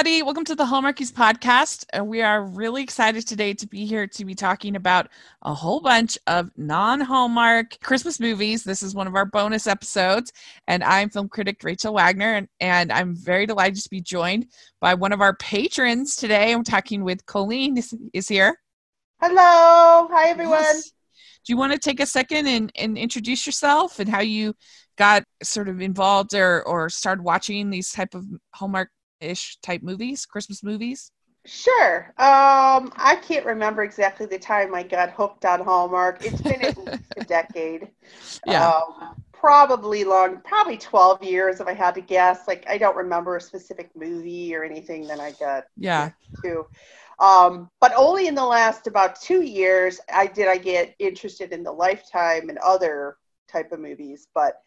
everybody. Welcome to the Hallmarkies podcast. And we are really excited today to be here to be talking about a whole bunch of non Hallmark Christmas movies. This is one of our bonus episodes. And I'm film critic Rachel Wagner. And, and I'm very delighted to be joined by one of our patrons today. I'm talking with Colleen, is, is here. Hello. Hi, everyone. Yes. Do you want to take a second and, and introduce yourself and how you got sort of involved or, or started watching these type of Hallmark ish type movies, Christmas movies? Sure. Um, I can't remember exactly the time I got hooked on Hallmark. It's been at least a decade. Yeah. Um, probably long, probably 12 years if I had to guess. Like, I don't remember a specific movie or anything that I got yeah. to. Um, but only in the last about two years I did I get interested in the Lifetime and other type of movies. But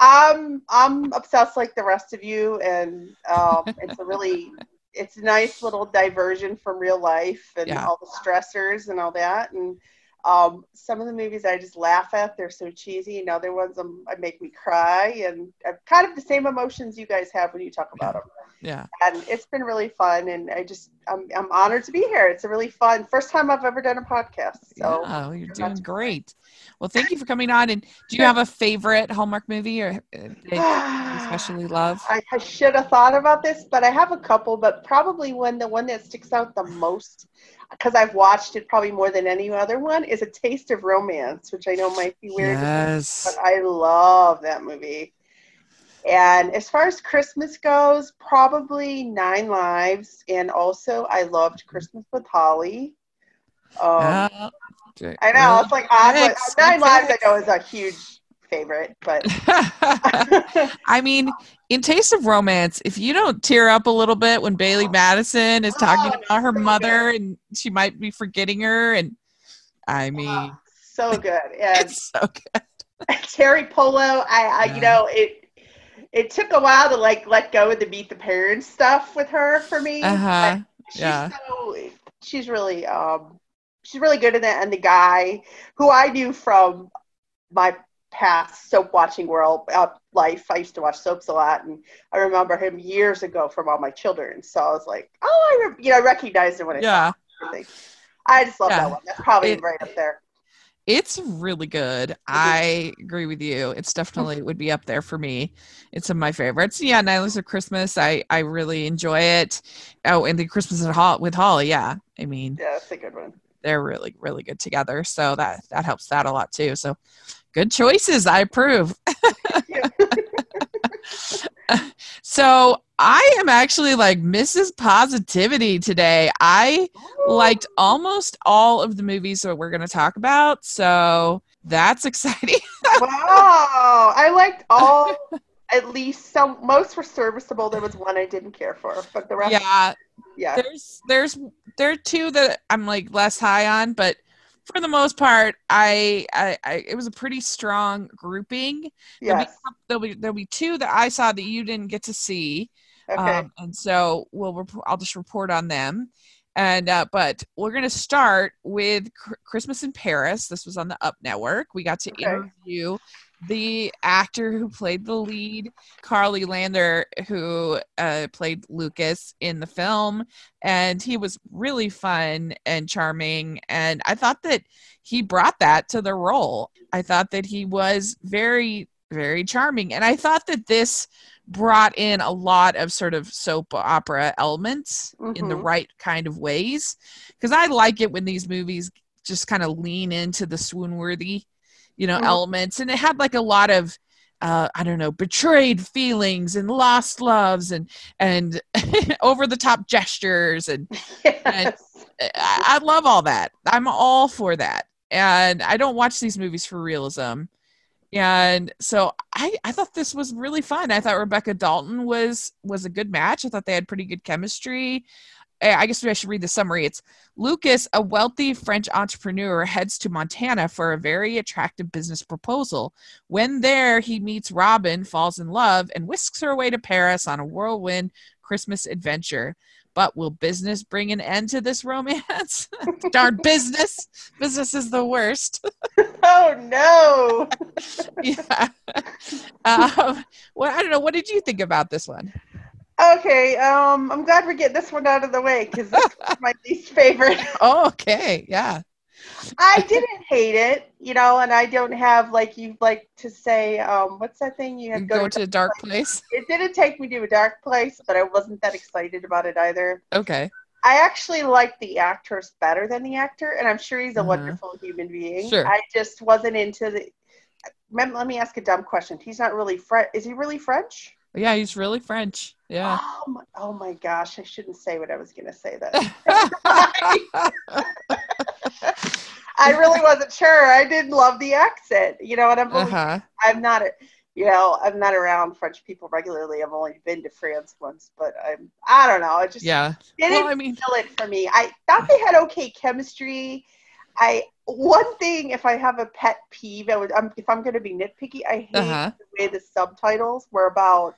I'm I'm obsessed like the rest of you, and um, it's a really it's a nice little diversion from real life and yeah. all the stressors and all that. And um, some of the movies I just laugh at; they're so cheesy, and other ones um, make me cry. And I've kind of the same emotions you guys have when you talk about them. Yeah. And it's been really fun, and I just I'm I'm honored to be here. It's a really fun first time I've ever done a podcast. So yeah, you're doing great. Well, thank you for coming on. And do you have a favorite Hallmark movie or uh, especially love? I, I should have thought about this, but I have a couple. But probably one the one that sticks out the most because I've watched it probably more than any other one is A Taste of Romance, which I know might be weird, yes. but I love that movie. And as far as Christmas goes, probably Nine Lives, and also I loved Christmas with Holly. Um, uh, I know it's like odd, but Nine Lives I know is a huge favorite, but I mean, in Taste of Romance, if you don't tear up a little bit when Bailee Madison is talking oh, about her so mother good. and she might be forgetting her, and I mean, oh, so good, and it's so good. Teri Polo, I, I yeah. you know it it took a while to like let go of the meet the parents stuff with her for me. Uh-huh. She's yeah. So, she's really um she's really good in it. and the guy who I knew from my past soap watching world uh, life. I used to watch soaps a lot, and I remember him years ago from All My Children. So I was like, oh, I re-, you know I recognized him when I yeah. saw him. I just love yeah. that one. That's probably it, right up there. It's really good. I agree with you. It's definitely would be up there for me. It's of my favorites. Yeah, Nine Lives of Christmas. I I really enjoy it. Oh, and the Christmas at with Holly. Yeah, I mean, yeah, that's a good one. They're really really good together. So that that helps that a lot too. So good choices. I approve. so I am actually like Mrs. Positivity today. I liked oh. almost all of the movies that we're going to talk about. So that's exciting. wow. I liked all, at least some, most were serviceable. There was one I didn't care for, but the rest. Yeah. Yeah. There's, there's, there are two that I'm like less high on, but for the most part, I, I, I, it was a pretty strong grouping. Yes. There'll be, there'll be there'll be two that I saw that you didn't get to see. Okay. Um, and so we'll rep- I'll just report on them. And uh, but we're gonna start with C- Christmas in Paris. This was on the Up Network. We got to okay. interview the actor who played the lead, Carly Lander, who uh, played Lucas in the film, and he was really fun and charming. And I thought that he brought that to the role. I thought that he was very, very charming, and I thought that this brought in a lot of sort of soap opera elements mm-hmm. in the mm-hmm. right kind of ways because I like it when these movies just kind of lean into the swoon worthy you know, mm-hmm. elements. And it had like a lot of uh, I don't know, betrayed feelings and lost loves and and over the top gestures and, yes. and I, I, love all that. I'm all for that. And I don't watch these movies for realism. And so I, I thought this was really fun. I thought Rebecca Dalton was was a good match. I thought they had pretty good chemistry. I guess I should read the summary. It's Lucas, a wealthy French entrepreneur, heads to Montana for a very attractive business proposal. When there, he meets Robin, falls in love, and whisks her away to Paris on a whirlwind Christmas adventure. But will business bring an end to this romance? Darn business. Business is the worst. oh, no. yeah. Um, well, I don't know. What did you think about this one? Okay, um, I'm glad we're getting this one out of the way because this is my least favorite. Oh, okay, yeah. I didn't hate it, you know, and I don't have like you like to say, um, what's that thing you have You go to a dark place. It didn't take me to a dark place, but I wasn't that excited about it either. Okay. I actually like the actress better than the actor, and I'm sure he's a Uh-huh. wonderful human being. Sure. I just wasn't into the. Let me ask a dumb question. He's not really French. Is he really French? Yeah, he's really French. Yeah. Oh my, oh my gosh! I shouldn't say what I was going to say. That I really wasn't sure. I didn't love the accent. You know, and I'm only, uh-huh. I'm not a, you know, I'm not around French people regularly. I've only been to France once, but I'm I don't know. It just Yeah. didn't Well, I mean, feel it for me. I thought they had okay chemistry. I one thing, if I have a pet peeve, I would, um, if I'm going to be nitpicky, I hate Uh-huh. the way the subtitles were about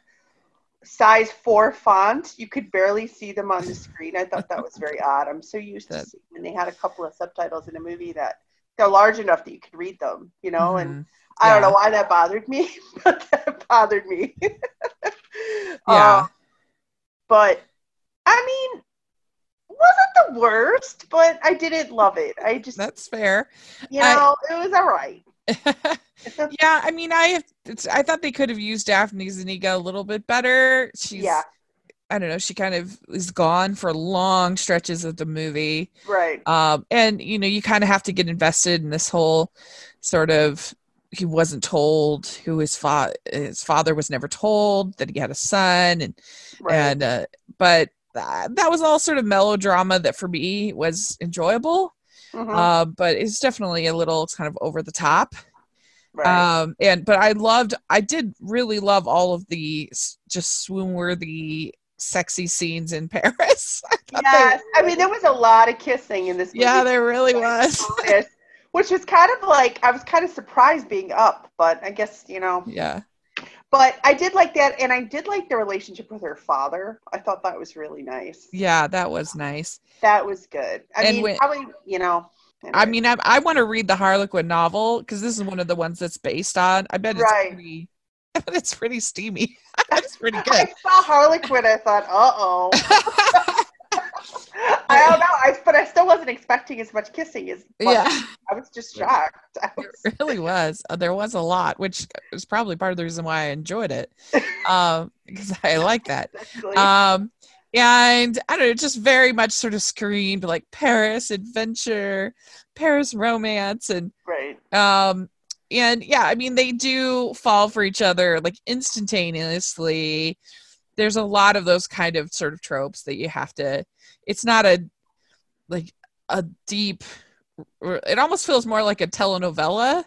size four font. You could barely see them on the screen. I thought that was very odd. I'm so used to That- seeing when they had a couple of subtitles in a movie that they're large enough that you could read them, you know, and mhm. I don't know why that bothered me, but that bothered me. Yeah. Um, but I mean, wasn't the worst, but I didn't love it. I just, that's fair. you I- know, it was all right. yeah, I mean, I it's, I thought they could have used Daphne Zuniga a little bit better. She's Yeah. I don't know, she kind of is gone for long stretches of the movie. right. Um and you know, you kind of have to get invested in this whole sort of he wasn't told who his fa- his father was never told that he had a son and Right. and uh but that, that was all sort of melodrama that for me was enjoyable. Mhm. Uh, but it's definitely a little kind of over the top right. um and but i loved i did really love all of the just swoon worthy sexy scenes in paris I yes. were- I mean, there was a lot of kissing in this movie. yeah there really was Which was kind of like, I was kind of surprised being up, but I guess, you know, yeah but I did like that. And I did like the relationship with her father. I thought that was really nice. yeah that was nice That was good. I And mean, when- probably, you know. I mean i, I want to read the harlequin novel because this is one of the ones that's based on i bet it's Right. pretty I bet it's pretty steamy it's pretty I good saw Harlequin. I thought, uh oh. I don't know. I, but I still wasn't expecting as much kissing as. but yeah I was just shocked. Was, It really was. Uh, There was a lot, which was probably part of the reason why I enjoyed it, um, because I like that. Um, and I don't know, just very much sort of screamed like Paris adventure, Paris romance, and right. um, and yeah, I mean they do fall for each other like instantaneously. There's a lot of those kind of sort of tropes that you have to. It's not a like a deep. It almost feels more like a telenovela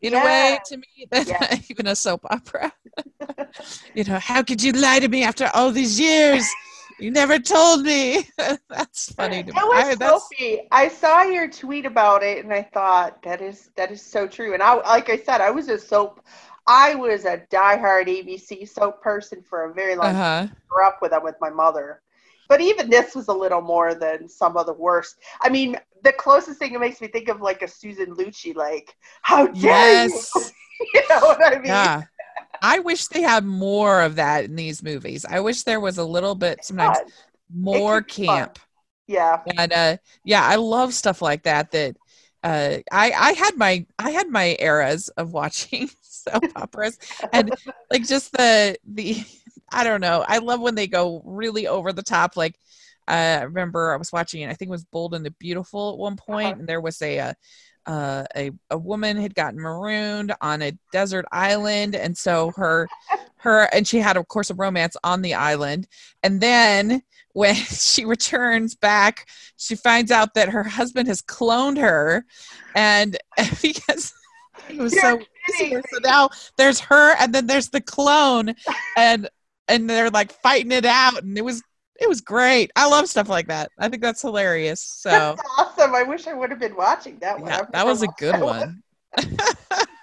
in a way to me than Yeah. even a soap opera. you know, how could you lie to me after all these years? You never told me. that's funny to me. was I, Sophie. I saw your tweet about it, and I thought that is that is so true. And I, like I said, I was a soap. I was a diehard ABC soap person for a very long time. uh-huh. Grew up with them with my mother. But even this was a little more than some of the worst. I mean, the closest thing it makes me think of like a Susan Lucci, like, how dare Yes. you? you know what I mean? Yeah. I wish they had more of that in these movies. I wish there was a little bit sometimes more be fun. camp. Yeah. And uh yeah, I love stuff like that that uh I I had my I had my eras of watching soap operas and like just the the I don't know. I love when they go really over the top like uh, I remember I was watching it. I think it was Bold and the Beautiful at one point Uh-huh. and there was a uh, uh, a a woman had gotten marooned on a desert island and so her her and she had of course a romance on the island and then when she returns back she finds out that her husband has cloned her and because it was so Kidding. so now there's her and then there's the clone and and they're like fighting it out and it was it was great i love stuff like that i think that's hilarious so That's awesome. I wish I would have been watching that one. yeah that was a good that one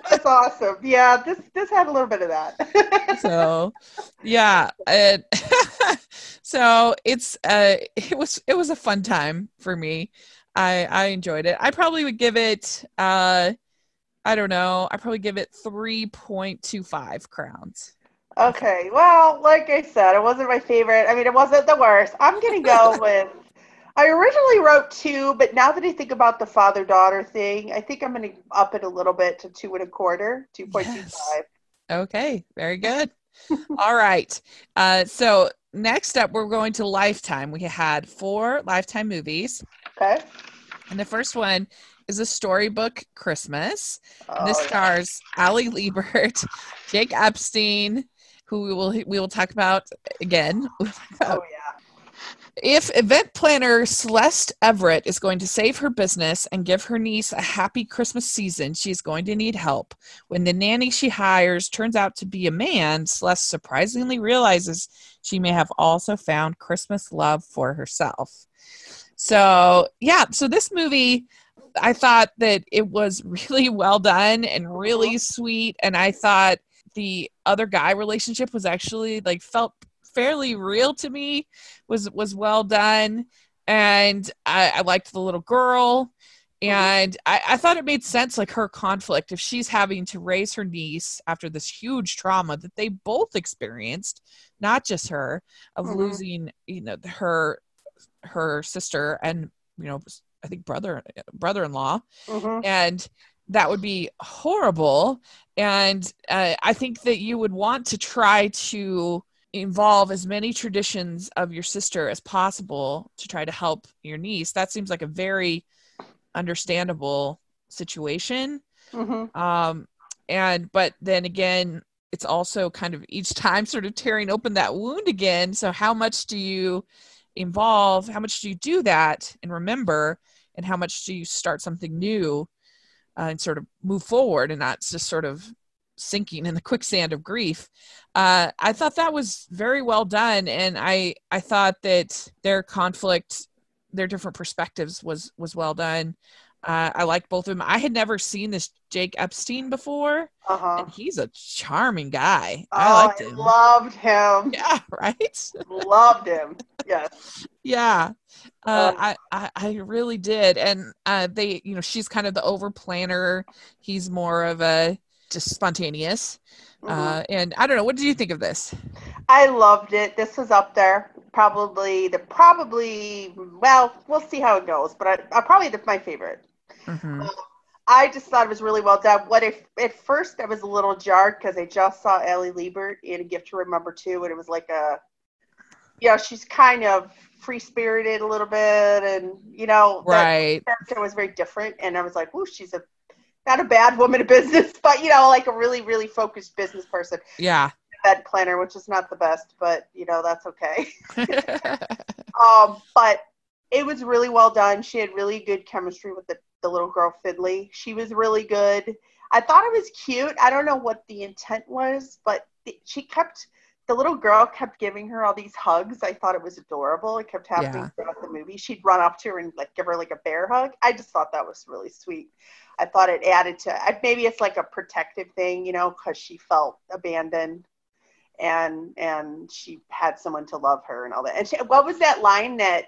That's awesome. Yeah, this this had a little bit of that. so yeah and so it's uh it was it was a fun time for me i i enjoyed it i probably would give it uh i don't know i probably give it 3.25 crowns Okay, well, like I said, it wasn't my favorite. I mean, it wasn't the worst. I'm gonna go with. I originally wrote two, but now that I think about the father daughter thing, I think I'm gonna up it a little bit to two and a quarter, two point two five. Okay, very good. All right. Uh, so next up, we're going to Lifetime. We had four Lifetime movies. Okay. And the first one is a storybook Christmas. And this Oh, yeah. stars Ali Liebert, Jake Epstein, who we will we will talk about again. Oh yeah. If event planner Celeste Everett is going to save her business and give her niece a happy Christmas season, she's going to need help. When the nanny she hires turns out to be a man, Celeste surprisingly realizes she may have also found Christmas love for herself. So, yeah, so this movie, I thought that it was really well done and really uh-huh. sweet. And I thought the other guy relationship was actually like felt fairly real to me was was well done and i, I liked the little girl and I, I thought it made sense like her conflict if she's having to raise her niece after this huge trauma that they both experienced not just her of Mhm. losing you know her her sister and you know i think brother brother-in-law Mhm. and that would be horrible. And uh, i think that you would want to try to involve as many traditions of your sister as possible to try to help your niece. That seems like a very understandable situation. Mhm. um and but then again it's also kind of each time sort of tearing open that wound again. So how much do you involve? How much do you do that and remember? And how much do you start something new uh, and sort of move forward and not just sort of sinking in the quicksand of grief uh, i thought that was very well done. And i i thought that their conflict their different perspectives was was well done uh, i like both of them i had never seen this jake epstein before Uh-huh. and he's a charming guy Oh, i liked him loved him. yeah right Loved him. Yes. yeah uh, Um, I, I i really did and uh they you know she's kind of the over planner he's more of a just spontaneous Mhm. uh and i don't know what did you think of this I loved it. This was up there. Probably the probably well, we'll see how it goes, but I, I probably the, my favorite. Mhm. I just thought it was really well done. What if at first I was a little jarred because I just saw Ali Liebert in A Gift to Remember too, and it was like a, you know, she's kind of free spirited a little bit, and you know, that right character was very different, and I was like, "Ooh, she's a not a bad woman of business, but you know, like a really, really focused business person, yeah bed planner, which is not the best, but you know, that's okay." Um, but it was really well done. She had really good chemistry with the, the little girl Finley. She was really good. I thought it was cute. I don't know what the intent was, but she kept the little girl kept giving her all these hugs. I thought it was adorable. It kept happening Yeah. throughout the movie. She'd run up to her and like give her like a bear hug. I just thought that was really sweet. I thought it added to maybe it's like a protective thing, you know, because she felt abandoned and and she had someone to love her and all that. And she, what was that line that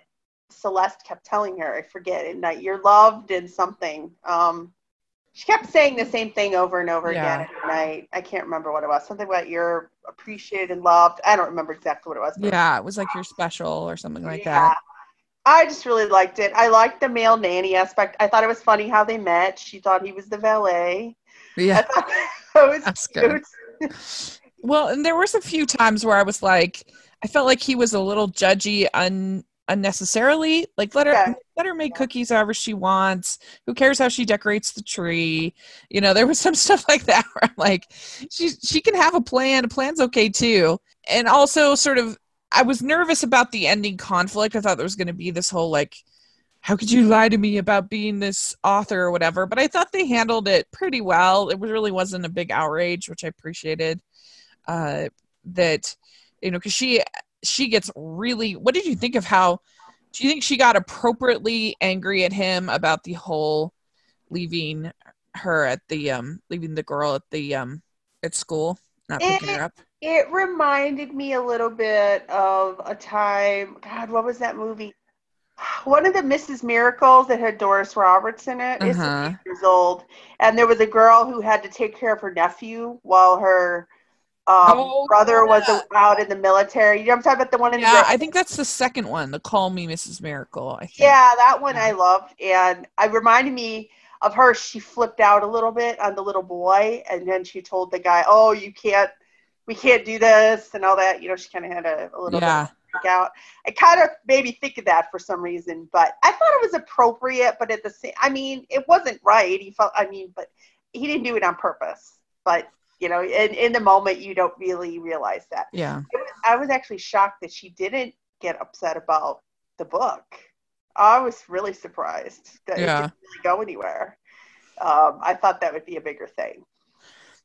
Celeste kept telling her? I forget. At night, you're loved and something. Um, she kept saying the same thing over and over Yeah. again at night. I can't remember what it was. Something about you're appreciated and loved. I don't remember exactly what it was. yeah it was like you're special or something like yeah. that I just really liked it. I liked the male nanny aspect. I thought it was funny how they met. She thought he was the valet. I yeah thought it was That's good. cute. well and there was a few times where i was like i felt like he was a little judgy un unnecessarily. Like let her Yeah. let her make cookies however she wants. Who cares how she decorates the tree? You know there was some stuff like that where i'm like she she can have a plan. A plan's okay too. And also sort of i was nervous about the ending conflict. I thought there was going to be this whole like how could you lie to me about being this author or whatever? But i thought they handled it pretty well. It was- really wasn't a big outrage which i appreciated uh that you know because she she gets really what did you think of how do you think she got appropriately angry at him about the whole leaving her at the um leaving the girl at the um at school not picking her up It reminded me a little bit of a time. God, what was that movie? One of the Mrs. Miracles that had Doris Roberts in it. Uh-huh. eight years old, and there was a girl who had to take care of her nephew while her um, brother was yeah. out in the military. You know, what I'm talking about the one in the Yeah, red- I think that's the second one, the Call Me Mrs. Miracle. I think. Yeah, that one I loved, and I reminded me of her. She flipped out a little bit on the little boy, and then she told the guy, "Oh, you can't, we can't do this," and all that. You know, she kind of had a, a little Yeah. bit of a freak out. It kind of made me think of that for some reason, but I thought it was appropriate. But at the same, I mean, it wasn't right. He felt, I mean, but he didn't do it on purpose. But you know, in in the moment, you don't really realize that. Yeah. It was- I was actually shocked that she didn't get upset about the book. I was really surprised that it Yeah. didn't really go anywhere. Um, I thought that would be a bigger thing.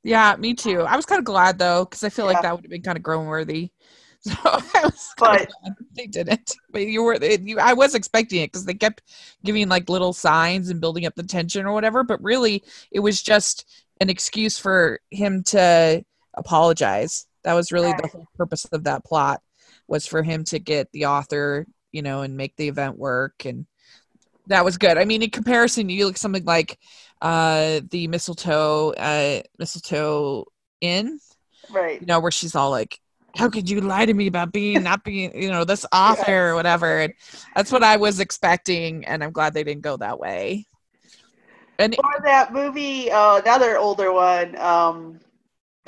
Yeah, me too. I was kind of glad though, because I feel like that would have been kind of grown worthy. So I was But- they didn't. But you were, it- you, I was expecting it because they kept giving like little signs and building up the tension or whatever. But really, it was just an excuse for him to apologize. That was really the whole purpose of that plot was for him to get the author, you know, and make the event work and that was good. I mean, in comparison, you look something like uh the mistletoe uh mistletoe inn, Right. you know, where she's all like, How could you lie to me about being not being, you know, this author or whatever? And that's what I was expecting, and I'm glad they didn't go that way. And Or that movie, uh, another older one. Um,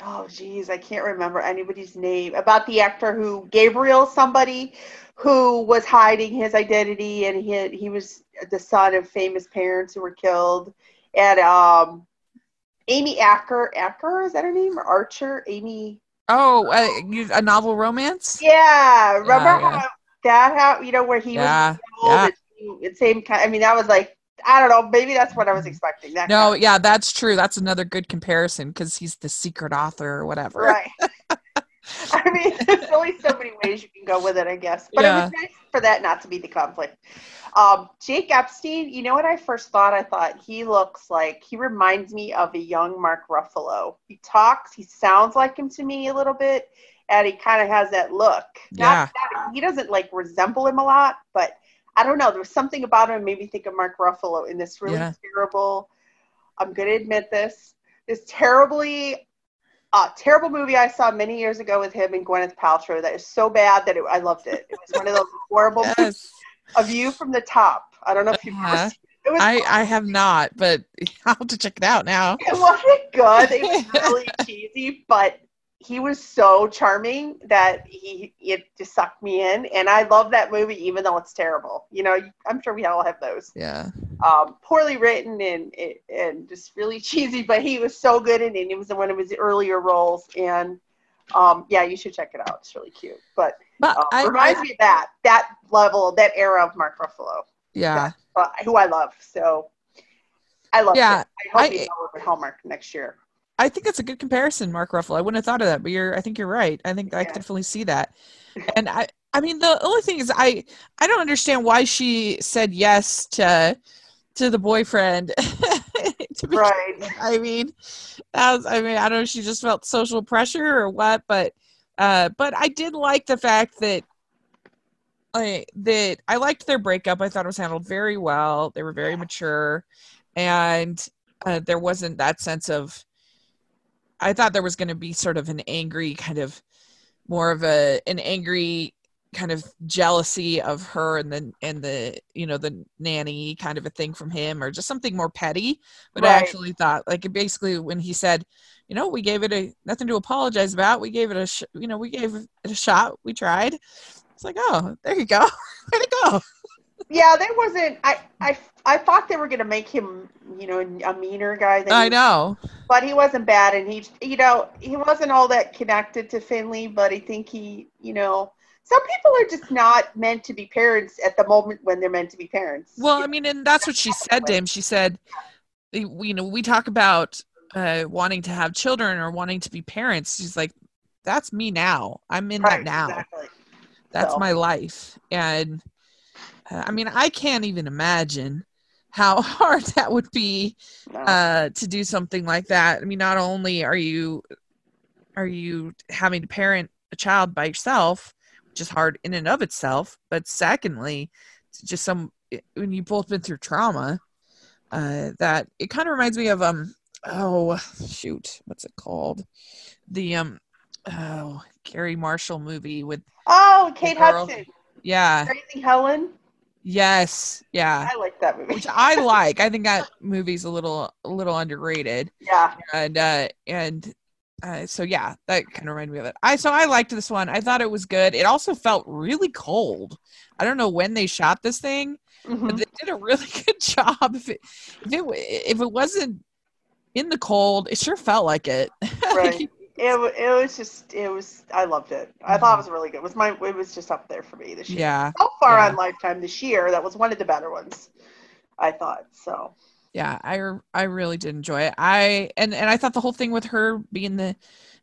oh, geez, I can't remember anybody's name. About the actor who Gabriel, somebody who was hiding his identity, and he he was the son of famous parents who were killed. And um, Amy Acker, Acker is that her name or Archer? Amy. oh, uh, a novel romance? Yeah, remember Yeah, yeah. how that how you know where he Yeah, was old yeah. same kind. I mean, that was like I don't know. Maybe that's what I was expecting. That No, yeah, that's true. That's another good comparison because he's the secret author or whatever. Right. I mean, there's only so many ways you can go with it, I guess. But it was nice for that not to be the conflict. Um, Jake Epstein, you know what I first thought? I thought he looks like he reminds me of a young Mark Ruffalo. He talks, he sounds like him to me a little bit, and he kind of has that look. Yeah. Not, he doesn't like resemble him a lot, but I don't know. There was something about him that made me think of Mark Ruffalo in this really Yeah. terrible. I'm going to admit this. This terribly uh, terrible movie I saw many years ago with him and Gwyneth Paltrow that is so bad that it, I loved it. It was one of those horrible Yes. A View from the Top. I don't know if you've ever Uh-huh. seen it. It was I, I have not, but I'll have to check it out now. it wasn't good. It was really cheesy, but he was so charming that he it just sucked me in, and I love that movie even though it's terrible. You know, I'm sure we all have those. Yeah. Um, poorly written and and just really cheesy, but he was so good in it. It was one of his earlier roles, and um, yeah, you should check it out. It's really cute, but But uh, I, reminds I me of that that level, that era of Mark Ruffalo, yeah. uh, who I love. So I love. Yeah, it. I hope I- he's over at Hallmark next year. I think that's a good comparison, Mark Ruffalo. I wouldn't have thought of that, but you're I think you're right. I think I Yeah. can definitely see that. And I I mean the only thing is I I don't understand why she said yes to to the boyfriend. to be Right. I mean, that was, I mean, I don't know if she just felt social pressure or what, but uh but I did like the fact that I that I liked their breakup. I thought it was handled very well. They were very mature and uh, there wasn't that sense of I thought there was going to be sort of an angry kind of more of a an angry kind of jealousy of her and the and the you know the nanny kind of a thing from him or just something more petty. But i actually thought like basically when he said you know we gave it a nothing to apologize about. We gave it a sh- you know we gave it a shot. We tried. It's like oh there you go. Way to go Yeah, there wasn't. I I I thought they were gonna make him, you know, a meaner guy. Than i know but he wasn't bad, and he, you know, he wasn't all that connected to Finley. But I think he, you know, some people are just not meant to be parents at the moment when they're meant to be parents. Well, I mean, and that's what she said to him. She said, you know, we talk about uh, wanting to have children or wanting to be parents. She's like, that's me now. I'm in that now. Exactly. That's So. my life. And uh, I mean, I can't even imagine how hard that would be uh, to do something like that. I mean, not only are you are you having to parent a child by yourself, which is hard in and of itself, but secondly, just some when you've both been through trauma, uh, that it kind of reminds me of um oh shoot, what's it called? The um oh Garry Marshall movie with Oh, Kate. Hudson, yeah Raising Helen. Yes yeah I like that movie. which I like. I think that movie's a little a little underrated. yeah, And uh and uh, so yeah, that kind of reminded me of it. I so I liked this one. I thought it was good. It also felt really cold. I don't know when they shot this thing, Mhm. but they did a really good job. If it if it if it wasn't in the cold, it sure felt like it. right. Wa- it was just it was I loved it. I thought it was really good. It was my it was just up there for me this year. yeah, So far Yeah. on Lifetime this year, that was one of the better ones. I thought so. yeah. I I really did enjoy it. I and and I thought the whole thing with her being the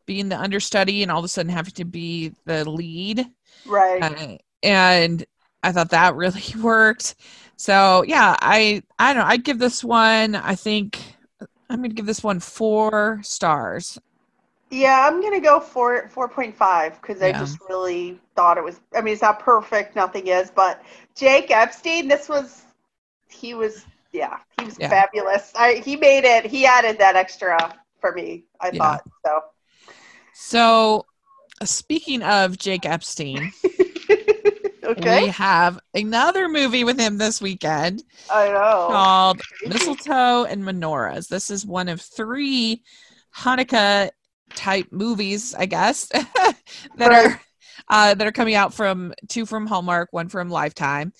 being the understudy and all of a sudden having to be the lead Right. uh, and I thought that really worked. So yeah, I I don't know. I'd give this one. I think I'm gonna give this one four stars. Yeah, I'm gonna go for four point five because I just really thought it was. I mean, it's not perfect, nothing is, but Jake Epstein, this was, he was, yeah, he was Yeah. fabulous. I he made it. He added that extra for me. I Yeah. thought so. So uh, speaking of Jake Epstein, okay, we have another movie with him this weekend I know. called Mistletoe and Menorahs. This is one of three Hanukkah type movies, I guess, that Right. are uh, that are coming out from two from Hallmark, one from Lifetime.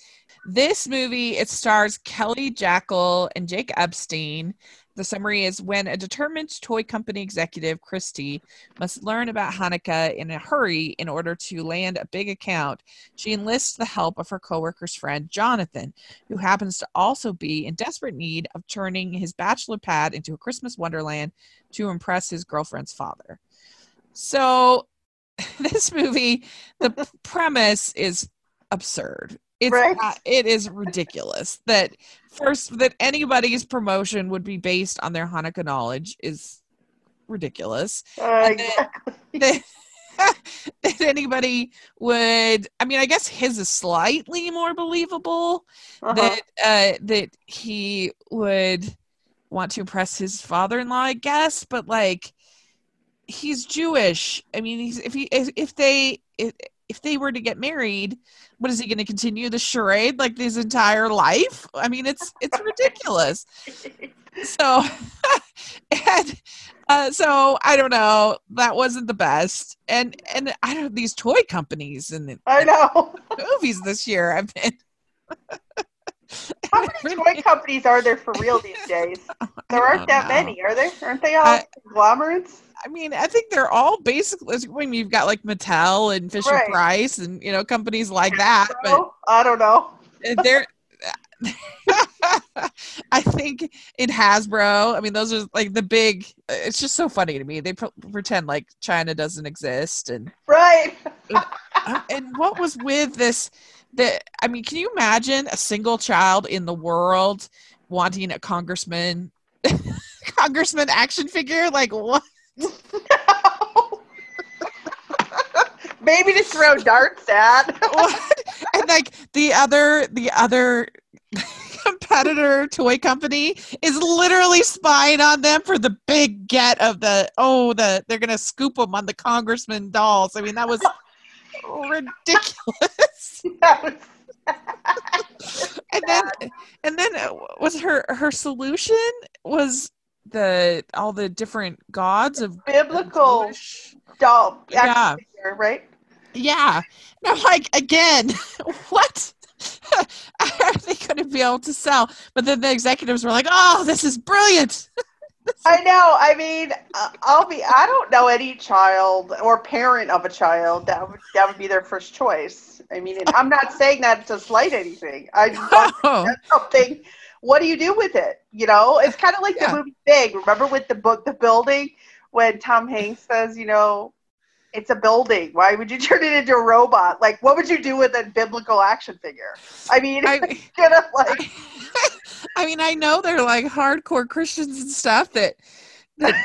This movie it stars Kelley Jakle and Jake Epstein. The summary is when a determined toy company executive, Christy, must learn about Hanukkah in a hurry in order to land a big account, she enlists the help of her coworker's friend, Jonathan, who happens to also be in desperate need of turning his bachelor pad into a Christmas wonderland to impress his girlfriend's father. So, this movie, the premise is absurd. It's Right. uh, it is ridiculous that first that anybody's promotion would be based on their Hanukkah knowledge is ridiculous Uh, exactly. that, that anybody would i mean i guess his is slightly more believable Uh-huh. that uh that he would want to impress his father-in-law i guess but like he's jewish i mean he's if he if, if they if, if they were to get married what is he going to continue the charade like his entire life i mean it's it's ridiculous so and uh, so i don't know that wasn't the best and and i don't these toy companies and the I know. movies this year i've been How many toy companies are there for real these days? There aren't that know. many, are there? Aren't they all conglomerates? I mean, I think they're all basically. I mean, you've got like Mattel and Fisher Right. Price and you know companies like that, but I don't know. they're. I think in Hasbro. I mean, those are like the big. It's just so funny to me. They pretend like China doesn't exist, and Right. uh, and what was with this? That I mean, can you imagine a single child in the world wanting a congressman, congressman action figure? Like what? Maybe to throw darts at. and like the other the other competitor toy company is literally spying on them for the big get of the oh the they're gonna scoop them on the congressman dolls. I mean that was ridiculous. That was- and then and then uh, was her her solution was the all the different gods of Biblical Jewish- doll Yeah. figure, right? Yeah. And I'm like, again, what? Are they going to be able to sell? But then the executives were like, oh, this is brilliant. I know. I mean, uh, I'll be. I don't know any child or parent of a child that would that would be their first choice. I mean, I'm not saying that to slight anything. I Oh, that's something. What do you do with it? You know, it's kind of like Yeah. the movie Big. Remember with the book, the building, when Tom Hanks says, you know, it's a building. Why would you turn it into a robot? Like, what would you do with a biblical action figure? I mean, I, kind of like, I mean, I know they're like hardcore Christians and stuff that that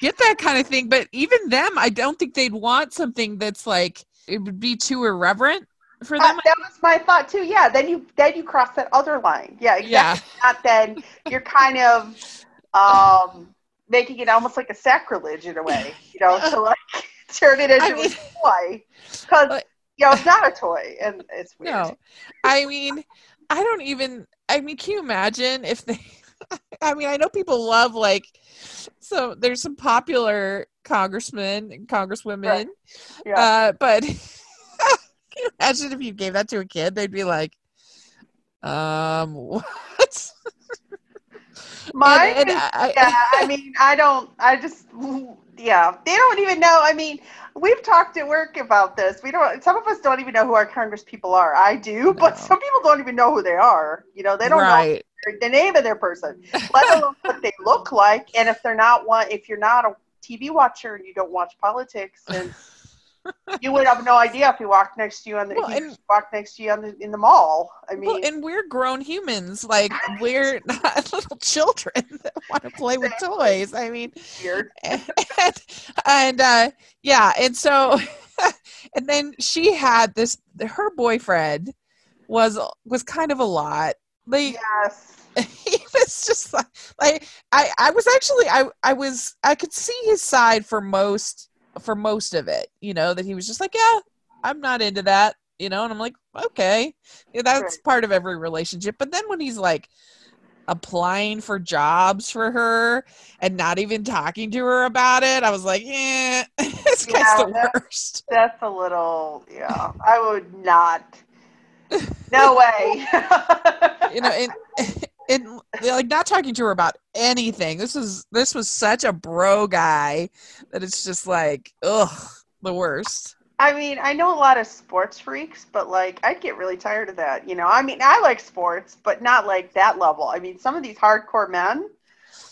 get that kind of thing, but even them, I don't think they'd want something that's like it would be too irreverent for them. that was my thought too. Yeah, then you then you cross that other line. Yeah, exactly. Yeah. Not then you're kind of um, making it almost like a sacrilege in a way. You know, to like turn it into I mean- a toy because you know it's not a toy, and it's weird. No, I mean, I don't even. I mean, can you imagine if they? I mean, I know people love like. So there's some popular congressmen and congresswomen, Right. Yeah. uh, but you imagine if you gave that to a kid? They'd be like, um, what? Mine And- and is- I- yeah, I mean, I don't, I just, yeah, they don't even know. I mean, we've talked at work about this. We don't, some of us don't even know who our Congress people are. I do, but some people don't even know who they are. You know, they don't right. know the name of their person, let alone what they look like. And if they're not one, if you're not a TV watcher and you don't watch politics, then you would have no idea if he walked next to you on the, Well, and- walked next to you on the, in the mall. I mean, Well, and we're grown humans. Like we're not little children that want to play with toys. I mean, weird. and, and uh yeah and so and then she had this her boyfriend was was kind of a lot like Yes. he was just like, like i i was actually i i was i could see his side for most for most of it you know that he was just like yeah i'm not into that you know and i'm like okay yeah, that's Right. part of every relationship but then when he's like applying for jobs for her and not even talking to her about it i was like yeah this guy's the that- worst That's a little, yeah. I would not. No way. you know and and like not talking to her about anything this is this was such a bro guy that it's just like ugh the worst I mean, I know a lot of sports freaks, but like, I'd get really tired of that. You know, I mean, I like sports, but not like that level. I mean, some of these hardcore men.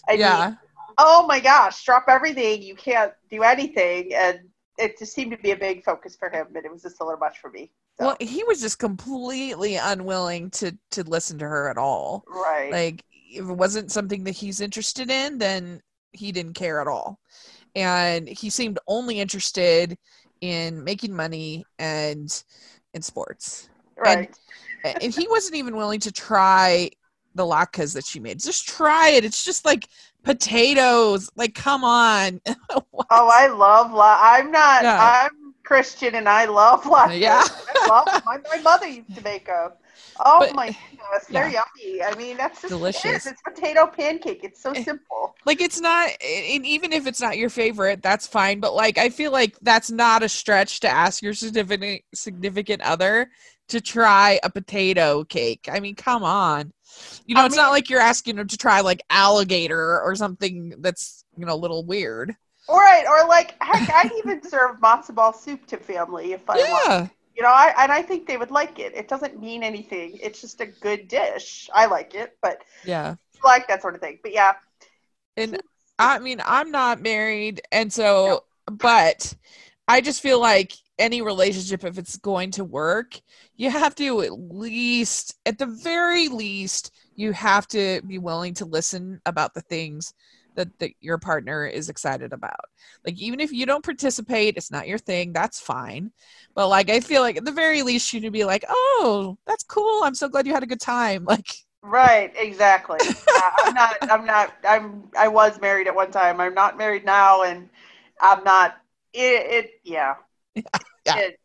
I yeah Mean, oh my gosh, drop everything. You can't do anything, and it just seemed to be a big focus for him, and it was just a little much for me. So, well he was just completely unwilling to to listen to her at all right. like if it wasn't something that he's interested in then he didn't care at all and he seemed only interested in making money and in sports right. A- and he wasn't even willing to try the latkes that she made just try it it's just like potatoes like come on Oh, I love la. I'm not. I'm Christian, and I love latkes. Yeah. I love. My, my mother used to make them. Oh But- my goodness, they're yummy. I mean, that's just Delicious. It is. It's potato pancake. It's so eh, simple. like it's not and even if it's not your favorite that's fine but like i feel like that's not a stretch to ask your significant significant other to try a potato cake i mean come on you know I it's not like you're asking them to try like alligator or something that's you know a little weird All right, or like heck, I'd even serve matzo ball soup to family if I want. You know, I and I think they would like it. It doesn't mean anything. It's just a good dish. I like it, but yeah I like that sort of thing. But yeah, and i mean i'm not married and so but i just feel like any relationship if it's going to work you have to at least at the very least you have to be willing to listen about the things that, that your partner is excited about like even if you don't participate it's not your thing that's fine but like i feel like at the very least you should be like oh that's cool i'm so glad you had a good time like Right, exactly. Yeah, I'm not. I'm not. I'm. I was married at one time. I'm not married now, and I'm not. It. it yeah. Yeah. It,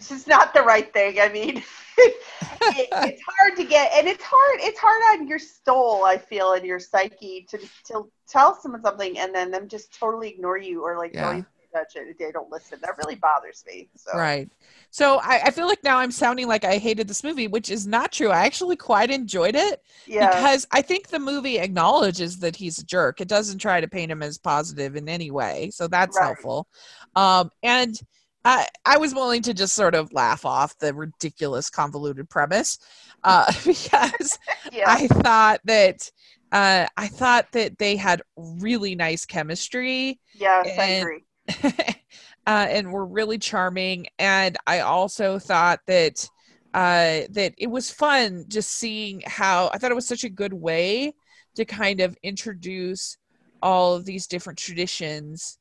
it's just not the right thing. I mean, it, it's hard to get, and it's hard. It's hard on your soul. I feel in your psyche to to tell someone something, and then them just totally ignore you or like Yeah. don't even touch it. They don't listen. That really bothers me. So. Right. So I, I feel like now I'm sounding like I hated this movie, which is not true. I actually quite enjoyed it Yeah. because I think the movie acknowledges that he's a jerk. It doesn't try to paint him as positive in any way. So that's Right. helpful. Um, and I, I was willing to just sort of laugh off the ridiculous, convoluted premise uh, because yeah. I thought that. Uh, I thought that they had really nice chemistry yes, I and- agree. uh, and were really charming. And I also thought that uh, that it was fun just seeing how I thought it was such a good way to kind of introduce all of these different traditions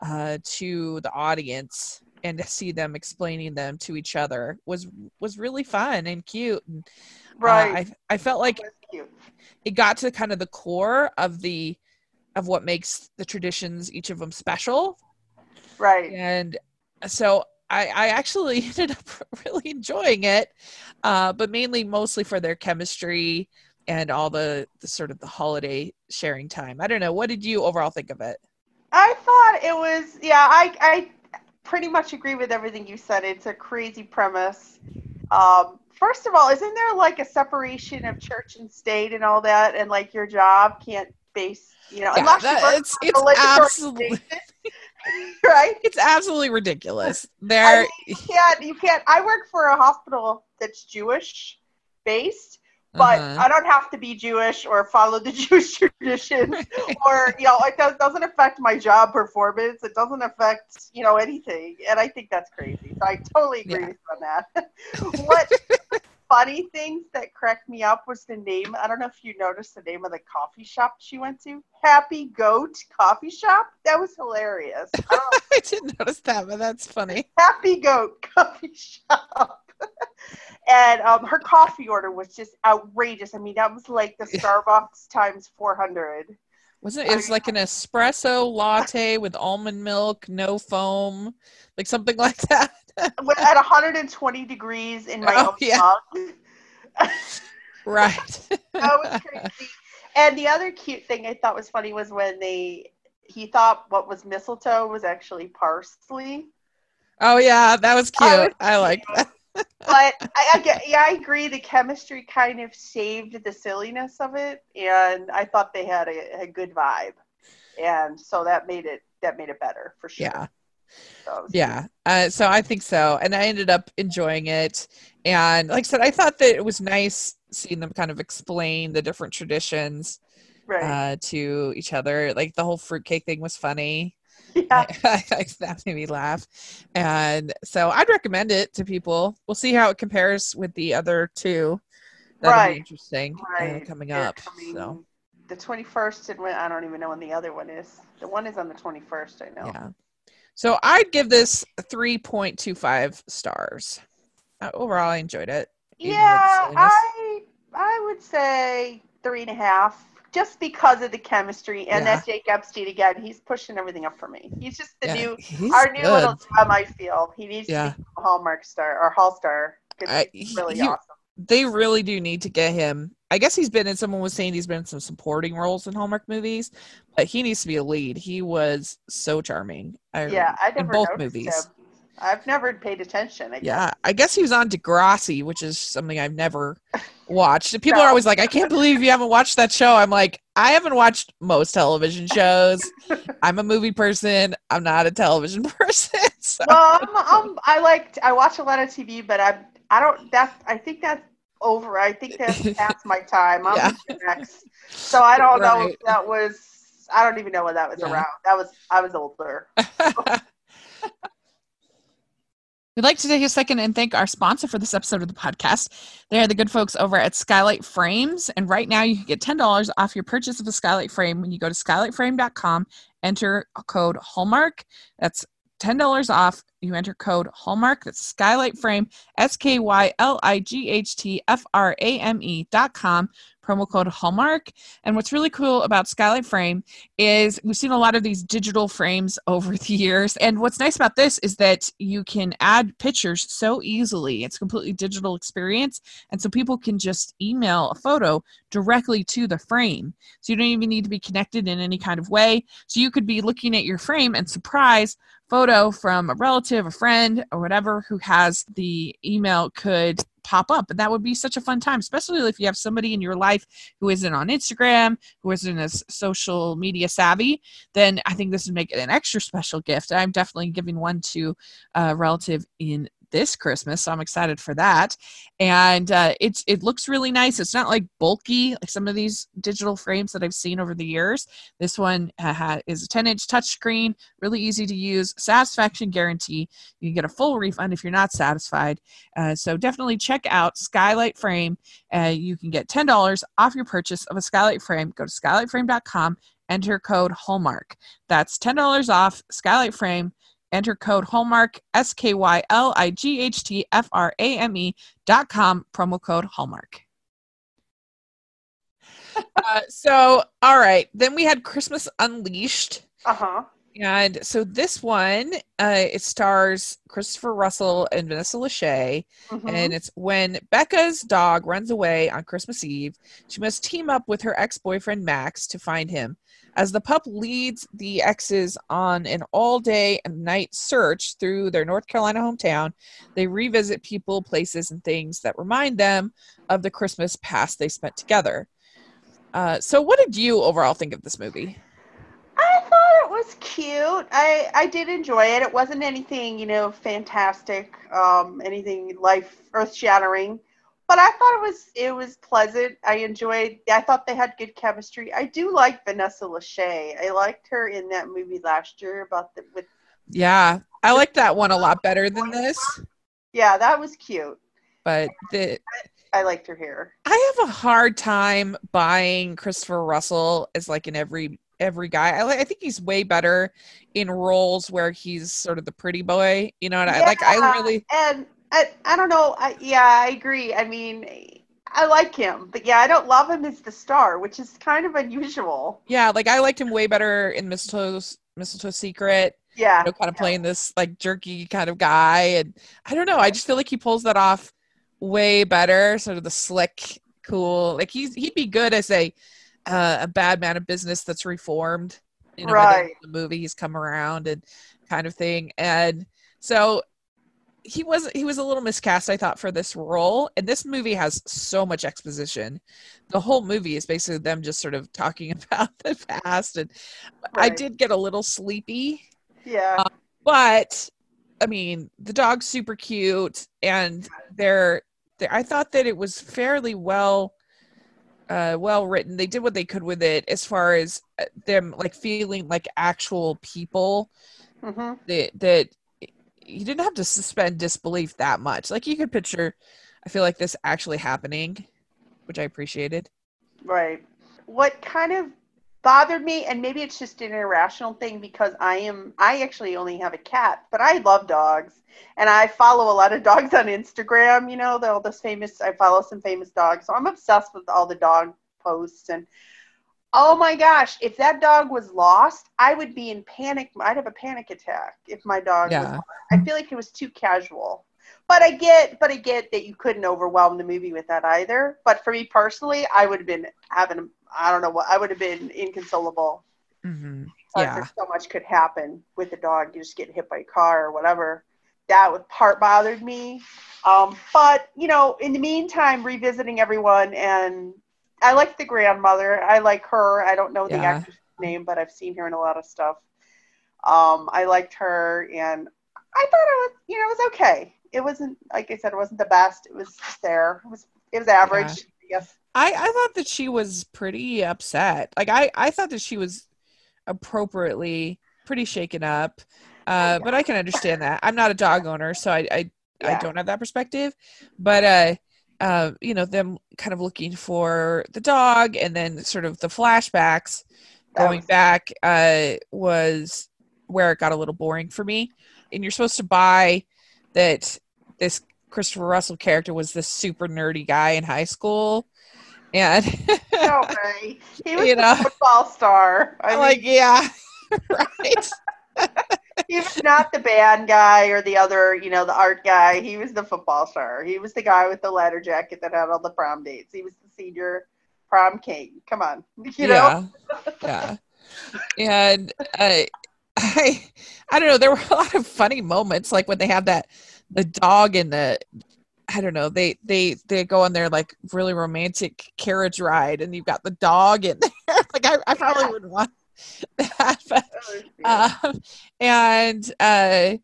uh, to the audience and to see them explaining them to each other was was really fun and cute. And, uh, Right. I I felt like it got to kind of the core of the of what makes the traditions each of them special Right. and so I, I actually ended up really enjoying it, uh, but mainly mostly for their chemistry and all the, the sort of the holiday sharing time. I don't know. What did you overall think of it? I thought it was yeah. I I pretty much agree with everything you said. It's a crazy premise. Um, first of all, isn't there like a separation of church and state and all that, and like your job can't base you know Yeah, unless that- you it's it's absolutely right? it's absolutely ridiculous. I There, mean, you can't. You can't. I work for a hospital that's Jewish based, but Uh-huh. I don't have to be Jewish or follow the Jewish traditions, or you know, it does, doesn't affect my job performance. It doesn't affect you know anything, and I think that's crazy. So I totally agree Yeah. with you on that. what funny things that cracked me up was the name. I don't know if you noticed the name of the coffee shop she went to. Happy Goat Coffee Shop. That was hilarious. I I didn't notice that, but that's funny. Happy Goat Coffee Shop. And um, her coffee order was just outrageous. I mean, that was like the Starbucks times 400. Wasn't it? It's like an espresso latte with almond milk, no foam, like something like that. At 120 degrees in my Oh, own yeah. mug. right. That was crazy. And the other cute thing I thought was funny was when they he thought what was mistletoe was actually parsley. oh yeah, that was cute. I was I like that. But I, I get, yeah, I agree. The chemistry kind of saved the silliness of it, and I thought they had a, a good vibe, and so that made it that made it better for sure. Yeah. So Yeah. Uh, so I think so. And I ended up enjoying it. And like I said, I thought that it was nice seeing them kind of explain the different traditions right. uh, to each other. Like the whole fruitcake thing was funny. yeah, that made me laugh. And so I'd recommend it to people. We'll see how it compares with the other two. That'll Right. be interesting uh, coming They're up. coming So the twenty first, and when I don't even know when the other one is. The one is on the twenty first. I know. yeah. So I'd give this 3.25 stars. Uh, overall, I enjoyed it. even with the Yeah. I I would say three and a half, just because of the chemistry and Yeah. that Jake Epstein again. He's pushing everything up for me. He's just the Yeah, new our new good. little gem. I feel he needs Yeah. to be a Hallmark star or Hall star I- he's really he- awesome. they really do need to get him. I guess he's been in. Someone was saying he's been in some supporting roles in Hallmark movies, but he needs to be a lead. He was so charming. I, Yeah, I in never both movies. him. I've never paid attention. I. Yeah, I guess he was on Degrassi, which is something I've never watched. People are always like, "I can't believe you haven't watched that show." I'm like, I haven't watched most television shows. I'm a movie person. I'm not a television person. So. Well, I'm, I'm, I like I watch a lot of TV, but I'm I don't. That's I think that's over. I think that's past my time. I'm Yeah. X, so I don't know if that was. I don't even know when that was Yeah. around. That was I was older. We'd like to take a second and thank our sponsor for this episode of the podcast. They are the good folks over at Skylight Frames. And right now you can get $10 off your purchase of a Skylight Frame when you go to skylightframe.com, enter code Hallmark. That's $10 off. You enter code Hallmark. That's Skylight Frame, S K Y L I G H T F R A M E dot com, promo code Hallmark. And what's really cool about Skylight Frame is we've seen a lot of these digital frames over the years. And what's nice about this is that you can add pictures so easily. It's a completely digital experience. And so people can just email a photo directly to the frame. So you don't even need to be connected in any kind of way. So you could be looking at your frame and surprise photo from a relative, a friend, or whatever who has the email could pop up. And that would be such a fun time, especially if you have somebody in your life who isn't on Instagram, who isn't as social media savvy, then I think this would make it an extra special gift. I'm definitely giving one to a relative in this Christmas, so I'm excited for that. And uh, it's it looks really nice. It's not like bulky like some of these digital frames that I've seen over the years. This one uh, is a 10 inch touchscreen, really easy to use, satisfaction guarantee. You can get a full refund if you're not satisfied. Uh, so definitely check out Skylight Frame. You can get $10 off your purchase of a Skylight Frame. Go to skylightframe.com, enter code Hallmark. That's $10 off Skylight Frame. Enter code Hallmark, S K Y L I G H T F R A M E dot com, promo code Hallmark. uh, so, all right. Then we had Christmas Unleashed. Uh huh. And so this one, uh, it stars Christopher Russell and Vanessa Lachey, Mhm. and it's when Becca's dog runs away on Christmas Eve. She must team up with her ex-boyfriend Max to find him. As the pup leads the exes on an all-day and night search through their North Carolina hometown, they revisit people, places, and things that remind them of the Christmas past they spent together. Uh, so, what did you overall think of this movie? I thought it was cute. I I did enjoy it. It wasn't anything, you know, fantastic, um, anything life earth shattering. But I thought it was it was pleasant. I enjoyed I thought they had good chemistry. I do like Vanessa Lachey. I liked her in that movie last year about the with Yeah, I like that one a lot better than this. yeah, that was cute. But the I liked her hair. I have a hard time buying Christopher Russell as like an every every guy. I, I think he's way better in roles where he's sort of the pretty boy. You know what I like? I really and I I don't know. I yeah, I agree. I mean, I like him, but yeah, I don't love him as the star, which is kind of unusual. yeah, like I liked him way better in Mistletoe's Mistletoe Secret. Yeah. You know, kind of playing this like jerky kind of guy, and I don't know. I just feel like he pulls that off way better. Sort of the slick, cool. Like he's he'd be good as a uh, a bad man of business that's reformed. You know, Right. the movie he's come around and kind of thing, and so he was he was a little miscast, I thought, for this role. And this movie has so much exposition. The whole movie is basically them just sort of talking about the past, and I did get a little sleepy Yeah. but I mean, the dog's super cute, and they're, they're I thought that it was fairly well, uh, well written. They did what they could with it, as far as uh, them like feeling like actual people. hmm That that you didn't have to suspend disbelief that much. Like you could picture, I feel like this actually happening, which I appreciated. Right. What kind of bothered me, and maybe it's just an irrational thing because I am, I actually only have a cat, but I love dogs. And I follow a lot of dogs on Instagram, you know, all those famous, I follow some famous dogs. So I'm obsessed with all the dog posts. And oh my gosh, if that dog was lost, I would be in panic. I'd have a panic attack if my dog was Yeah. I feel like it was too casual. But I get, but I get that you couldn't overwhelm the movie with that either. But for me personally, I would have been having, I don't know what, I would have been inconsolable. hmm Uh, Yeah. so much could happen with the dog. You just get hit by a car or whatever. That was part bothered me. Um, but you know, in the meantime, revisiting everyone, and I like the grandmother. I like her. I don't know the Yeah. actress name, but I've seen her in a lot of stuff. Um, I liked her, and I thought it was, you know, it was okay. It wasn't like I said, it wasn't the best. It was there. It was, it was average. I guess. I, I thought that she was pretty upset. Like I, I thought that she was appropriately pretty shaken up. Uh, but I can understand that. I'm not a dog owner, so I I, I don't have that perspective. But uh, uh, you know, them kind of looking for the dog and then sort of the flashbacks going back uh was where it got a little boring for me. And you're supposed to buy that this Christopher Russell character was this super nerdy guy in high school. And No way. He was You know. football star. I I'm mean, like, yeah, right. he was not the band guy or the other, you know, the art guy. He was the football star. He was the guy with the leather jacket that had all the prom dates. He was the senior prom king. Come on, you know. yeah, yeah. And uh, I, I don't know. There were a lot of funny moments, like when they have that the dog and the. I don't know. They they they go on their like really romantic carriage ride, and you've got the dog in there. like I, I probably Yeah. wouldn't want that, but Oh, um, and uh,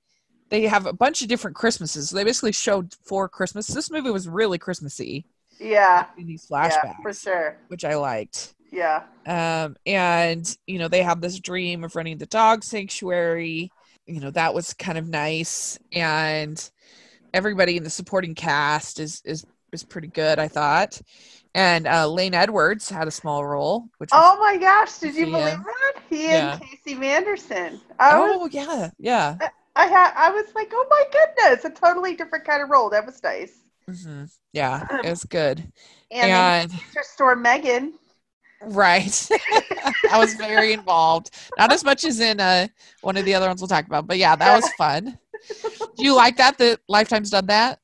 they have a bunch of different Christmases. So they basically showed four Christmas. This movie was really Christmassy yeah, in these yeah, flashbacks, for sure. which I liked. Yeah, Um, and you know they have this dream of running the dog sanctuary. You know that was kind of nice, and everybody in the supporting cast is is is pretty good, I thought. And uh, Lane Edwards had a small role, which Oh my gosh, did you believe that? He Yeah. and Casey Manderson. I was, oh yeah, yeah. I had, I was like, oh my goodness, a totally different kind of role. That was nice. hmm Yeah, it was good. And And Storm Megan. Right. I was very involved. Not as much as in uh, one of the other ones we'll talk about, but yeah, that was fun. Do you like that? That Lifetime's done that?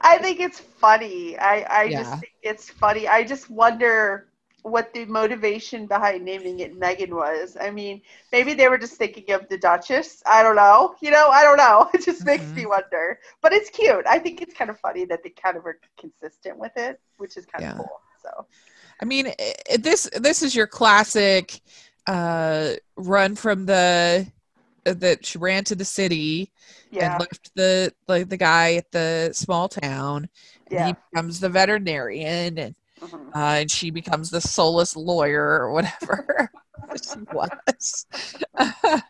I think it's funny. I, I Yeah. just think it's funny. I just wonder what the motivation behind naming it Megan was. I mean, maybe they were just thinking of the Duchess. I don't know. You know, I don't know. It just makes Mhm. me wonder. But it's cute. I think it's kind of funny that they kind of are consistent with it, which is kind Yeah. of cool. So I mean, i i- this this is your classic uh, run from the that she ran to the city yeah, and left the like the guy at the small town. And yeah. He becomes the veterinarian, and mhm. uh, and she becomes the soulless lawyer or whatever she was.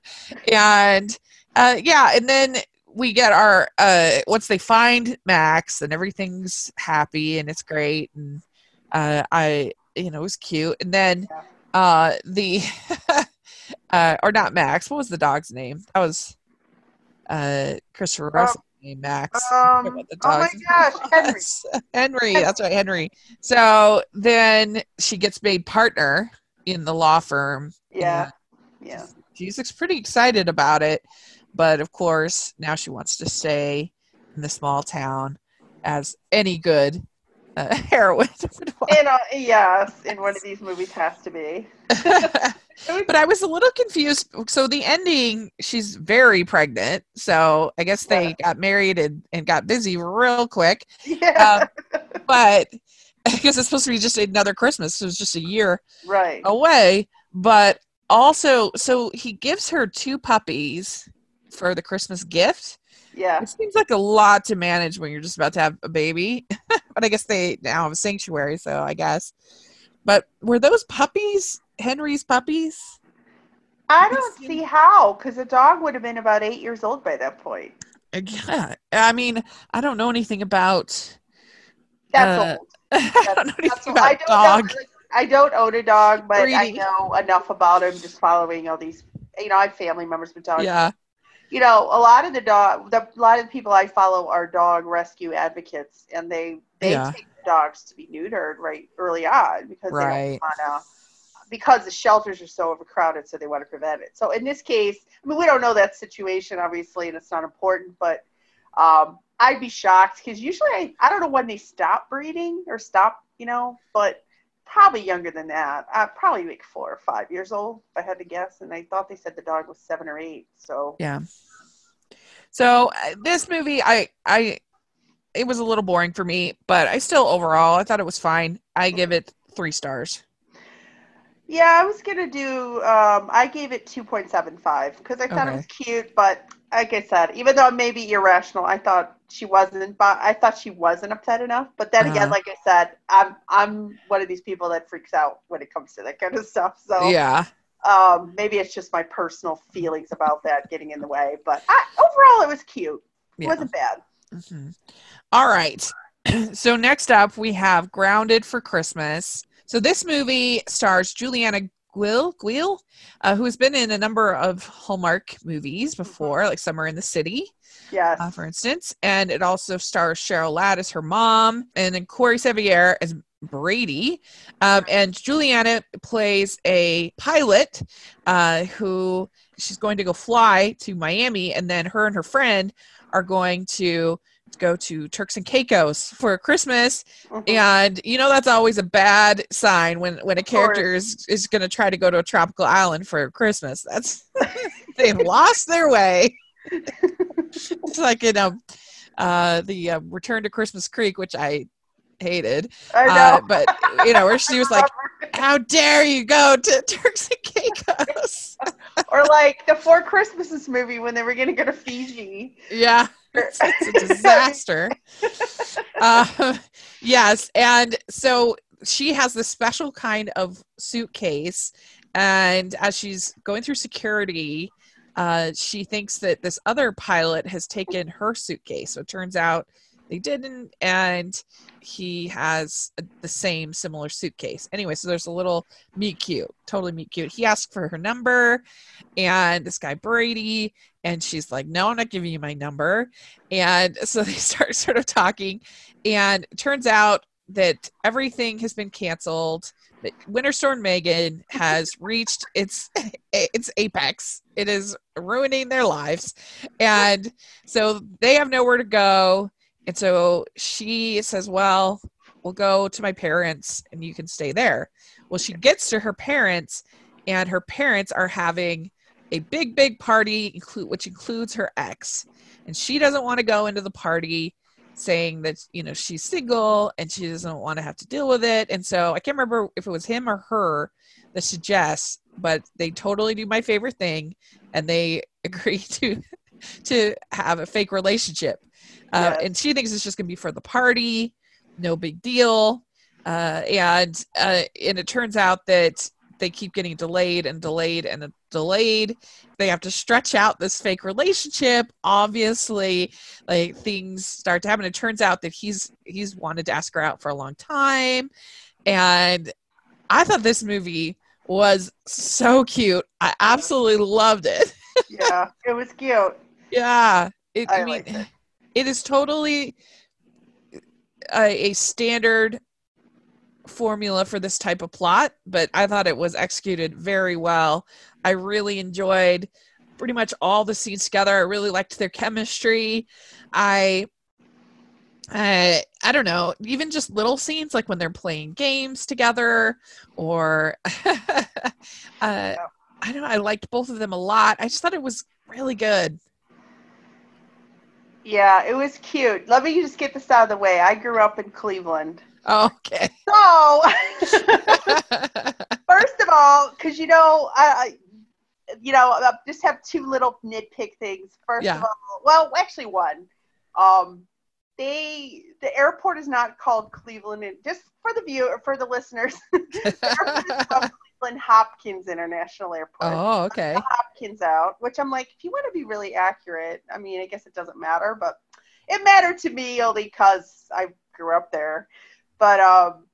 and uh, yeah, and then we get our uh, once they find Max and everything's happy and it's great and uh, I you know it was cute and then uh, the uh, or not Max what was the dog's name that was uh, Christopher name Max Um, oh my gosh, Henry. Henry, that's right, Henry. So then she gets made partner in the law firm. Yeah, yeah. She's pretty excited about it, but of course, now she wants to stay in the small town as any good uh, heroine. And uh, yes, in one of these movies has to be. But I was a little confused. So the ending, she's very pregnant. So I guess they got married and, and got busy real quick. Yeah, Um, but because it's supposed to be just another Christmas, so it's just a year right. away. But also, so he gives her two puppies for the Christmas gift. Yeah, It seems like a lot to manage when you're just about to have a baby. but I guess they now have a sanctuary, so I guess. But were those puppies Henry's puppies? I don't see how, because the dog would have been about eight years old by that point. Yeah, I mean, I don't know anything about. That's Uh, old. I don't know anything That's. I about dog. Know, I don't own a dog, but I know enough about him just following all these. You know, I have family members with dogs. Yeah, You know, a lot of the dog, the, a lot of the people I follow are dog rescue advocates, and they they Yeah. take dogs to be neutered right early on because they don't want to. Because the shelters are so overcrowded, so they want to prevent it. So in this case, I mean, we don't know that situation, obviously, and it's not important, but um, I'd be shocked because usually I, I don't know when they stop breeding or stop, you know, but probably younger than that. Uh, probably like four or five years old, if I had to guess. And I thought they said the dog was seven or eight. So yeah. So uh, this movie, I, I, it was a little boring for me, but I still overall, I thought it was fine. I give it three stars. Yeah, I was gonna do. Um, I gave it two point seven five because I thought it was cute, but like I said, even though it may be irrational, I thought she wasn't. But I thought she wasn't upset enough. But then again, Uh-huh. like I said, I'm I'm one of these people that freaks out when it comes to that kind of stuff. So Yeah. um, maybe it's just my personal feelings about that getting in the way. But I, overall, it was cute. It Yeah. wasn't bad. Mhm. All right. so next up, we have Grounded for Christmas. So this movie stars Julianna Guill, Guill uh, who has been in a number of Hallmark movies before, like Summer in the City, Yes. uh, for instance. And it also stars Cheryl Ladd as her mom, and then Corey Sevier as Brady. Um, and Julianna plays a pilot uh, who she's going to go fly to Miami, and then her and her friend are going to go to Turks and Caicos for Christmas. Mhm. And you know that's always a bad sign when when a character is, is going to try to go to a tropical island for Christmas. That's they've lost their way. it's like you know uh, the uh, Return to Christmas Creek, which I hated. I know. Uh, but you know where she was like, "How dare you go to Turks and Caicos?" or like the Four Christmases movie when they were going to go to Fiji. yeah, it's, a disaster. uh, yes, and so she has this special kind of suitcase, and as she's going through security, uh, she thinks that this other pilot has taken her suitcase. So it turns out they didn't, and he has a, the same similar suitcase. Anyway, so there's a little meet cute, totally meet cute. He asks for her number, and this guy Brady, and she's like, "No, I'm not giving you my number." And so they start sort of talking, and it turns out that everything has been canceled Winter Storm Megan has reached its its apex. It is ruining their lives, and so they have nowhere to go. And so she says, "Well, we'll go to my parents, and you can stay there." Well, she gets to her parents, and her parents are having a big, big party, include which includes her ex, and she doesn't want to go into the party saying that you know she's single and she doesn't want to have to deal with it. And so i can't remember if it was him or her that suggests but they totally do my favorite thing and they agree to to have a fake relationship uh, and she thinks it's just going to be for the party. No big deal. Uh, and uh, and it turns out that they keep getting delayed and delayed and delayed. They have to stretch out this fake relationship obviously. Like things start to happen. It turns out that he's he's wanted to ask her out for a long time. And i thought this movie was so cute. I absolutely loved it. Yeah it was cute. Yeah. It, i, I mean it. It is totally a, a standard formula for this type of plot, but I thought it was executed very well. I really enjoyed pretty much all the scenes together. I really liked their chemistry. I uh, I don't know, even just little scenes like when they're playing games together or uh, I don't know, I liked both of them a lot. I just thought it was really good. Yeah, it was cute. Let me just get this out of the way. I grew up in Cleveland. Oh, okay. So, first of all, because you know, I, you know, I just have two little nitpick things. First Yeah. of all, well, actually one. Um, they the airport is not called Cleveland. And just for the view for the listeners, the airport is called Cleveland Hopkins International Airport. oh, okay. Hopkins out, which I'm like, if you want to be really accurate, I mean, I guess it doesn't matter, but it mattered to me only because I grew up there. But um,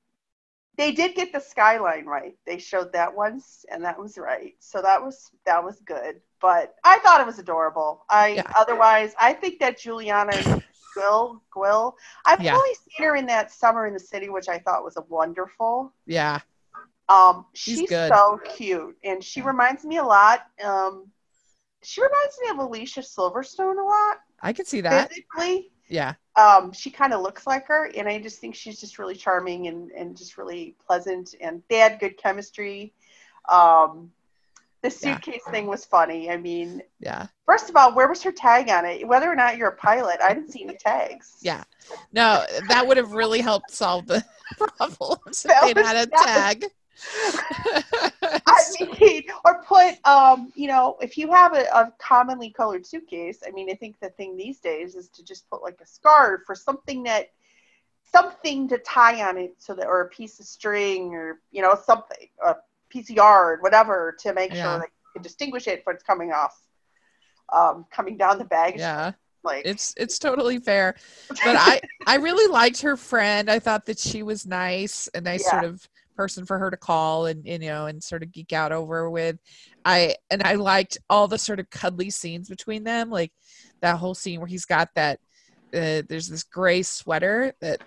they did get the skyline right. They showed that once, and that was right. So that was that was good. But I thought it was adorable. I Yeah. otherwise, I think that Julianna Gwill Gwill. I've Yeah. only seen her in that Summer in the City, which I thought was a wonderful. Yeah. Um, She's she's, so cute, and she reminds me a lot. Um, she reminds me of Alicia Silverstone a lot I can see that. physically. Yeah. Um, she kind of looks like her, and I just think she's just really charming and and just really pleasant, and they had good chemistry. Um, the Yeah. suitcase thing was funny. I mean, Yeah. first of all, where was her tag on it? Whether or not you're a pilot, I didn't see any tags. Yeah. No, that would have really helped solve the problems if they'd had a tag. I mean, or put, um, you know, if you have a, a commonly colored suitcase, I mean, I think the thing these days is to just put like a scarf or something that, something to tie on it so that, or a piece of string or, you know, something, a piece of yard, whatever, to make Yeah. sure that you can distinguish it when it's coming off, um, coming down the bag. yeah. Like, It's it's totally fair. But I I really liked her friend. I thought that she was nice, a nice Yeah. sort of person for her to call and you know and sort of geek out over with. I and I liked all the sort of cuddly scenes between them, like that whole scene where he's got that uh, there's this gray sweater that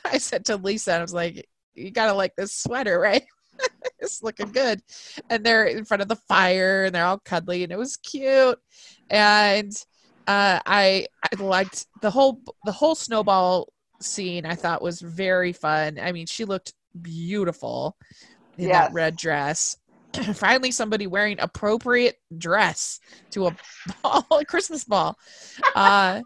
I said to Lisa, I was like, "You gotta like this sweater, right?" it's looking good, and they're in front of the fire and they're all cuddly, and it was cute. And uh, I I liked the whole the whole snowball scene. I thought was very fun. I mean, she looked beautiful in Yes. that red dress. Finally, somebody wearing appropriate dress to a ball, a Christmas ball. Uh,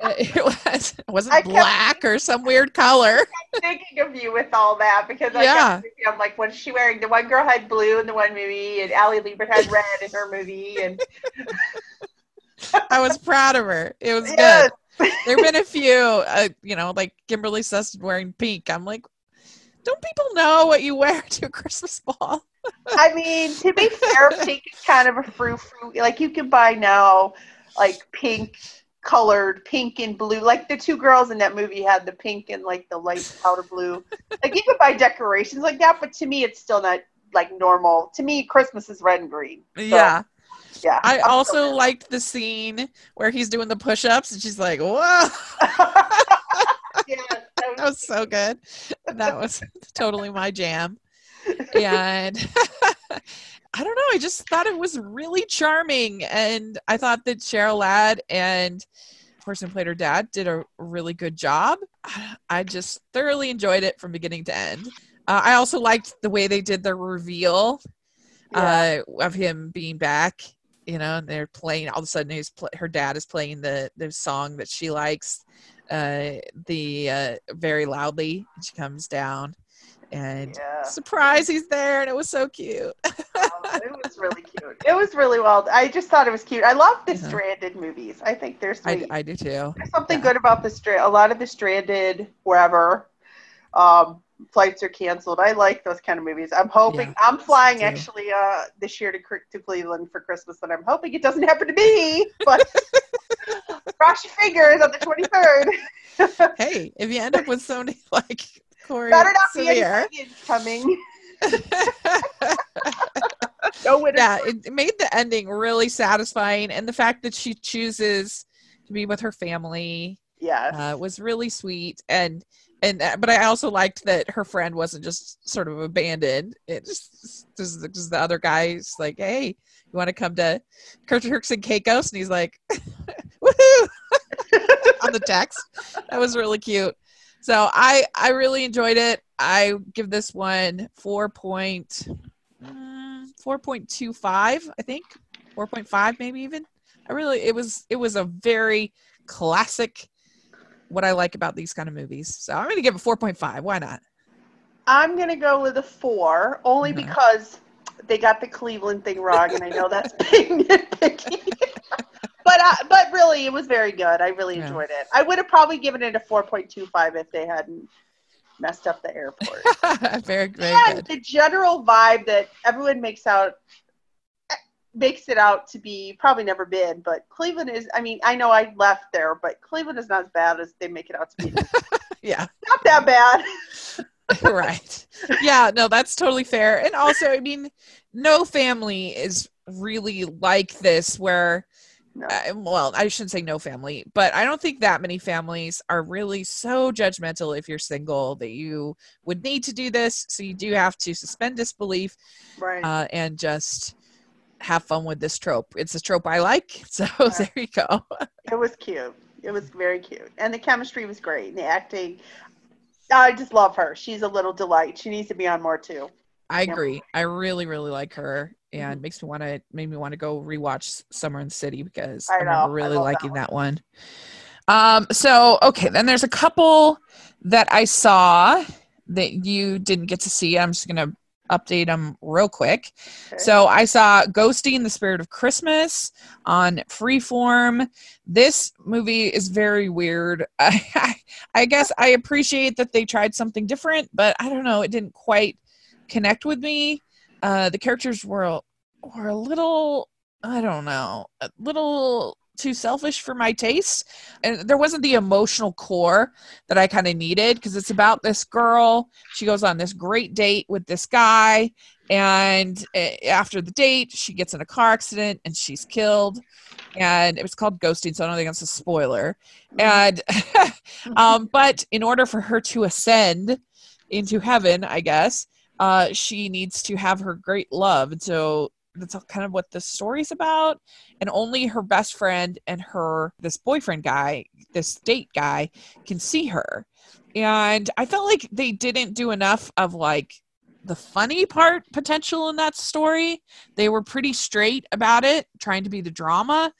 it was it wasn't I black or some weird color. thinking of you with all that because I yeah. I'm like, what's she wearing the one girl had blue in the one movie and Ali Liebert had red in her movie and I was proud of her. It was Yes. good. There have been a few, uh, you know, like Kimberly Sesson wearing pink. I'm like, don't people know what you wear to a Christmas ball? I mean, to be fair, pink is kind of a frou frou. Like you can buy now, like pink colored, pink and blue. Like the two girls in that movie had the pink and like the light powder blue. Like you can buy decorations like that, but to me, it's still not like normal. To me, Christmas is red and green. So, yeah. yeah. I I'm also still- liked the scene where he's doing the push ups and she's like, whoa, yeah, that was so good. That was totally my jam. and I don't know. I just thought it was really charming, and I thought that Cheryl Ladd and person who played her dad did a really good job. I just thoroughly enjoyed it from beginning to end. Uh, I also liked the way they did the reveal Yeah. uh, of him being back. You know, and they're playing. All of a sudden, he's pl- her dad is playing the the song that she likes, uh, the uh, very loudly. And she comes down, and Yeah. surprise, he's there, and it was so cute. Oh, it was really cute. It was really well. I just thought it was cute. I love the Uh-huh. stranded movies. I think they're I. I do too. There's something yeah. good about the strand. A lot of the stranded wherever um, flights are canceled. I like those kind of movies. I'm hoping. Yeah, I'm flying actually uh, this year to to Cleveland for Christmas, and I'm hoping it doesn't happen to me. But cross your fingers on the 23rd. Hey, if you end up with somebody like Corey Better not be coming. No winter. yeah, it, it made the ending really satisfying, and the fact that she chooses to be with her family Yes. uh, was really sweet. And and uh, but I also liked that her friend wasn't just sort of abandoned. It just just, the other guy's like, hey, you want to come to Turks and Caicos? And he's like, woohoo! on the text. That was really cute. So I I really enjoyed it. I give this one four point mm, four point two five. I think four point five, maybe even. I really it was it was a very classic. What I like about these kind of movies. So I'm gonna give it four point five. Why not? I'm gonna go with a four, only Mhm. because they got the Cleveland thing wrong, and I know that's being nitpicky. but uh, but really, it was very good. I really Yeah. enjoyed it. I would have probably given it a 4.25 if they hadn't messed up the airport. very very and good. the general vibe that everyone makes out makes it out to be probably never been, but Cleveland is. I mean, I know I left there, but Cleveland is not as bad as they make it out to be. Yeah. not that bad. right. Yeah, no, that's totally fair. And also, I mean, no family is really like this where No. uh, well, I shouldn't say no family, but I don't think that many families are really so judgmental if you're single that you would need to do this. So you do have to suspend disbelief Right. uh, and just have fun with this trope. It's a trope I like. So there you go. It was cute. It was very cute. And the chemistry was great. And the acting, I just love her. She's a little delight. She needs to be on more too. I Yeah. agree. I really, really like her, and Mhm. makes me want to made me want to go rewatch Summer in the City because I I, remember know. I really that liking that one. Um. So okay, then there's a couple that I saw that you didn't get to see. I'm just gonna update them real quick. Okay. So I saw Ghosting the Spirit of Christmas on Freeform. This movie is very weird. I, I guess I appreciate that they tried something different, but I don't know, it didn't quite connect with me. Uh, the characters were were a little, I don't know, a little too selfish for my taste, and there wasn't the emotional core that I kind of needed because it's about this girl. She goes on this great date with this guy, and uh, after the date, she gets in a car accident and she's killed. And it was called ghosting, so I don't think that's a spoiler. And um, but in order for her to ascend into heaven, I guess, uh, she needs to have her great love. And so that's kind of what the story's about. And only her best friend and her this boyfriend guy, this date guy, can see her. And I felt like they didn't do enough of like the funny part potential in that story. They were pretty straight about it, trying to be the drama.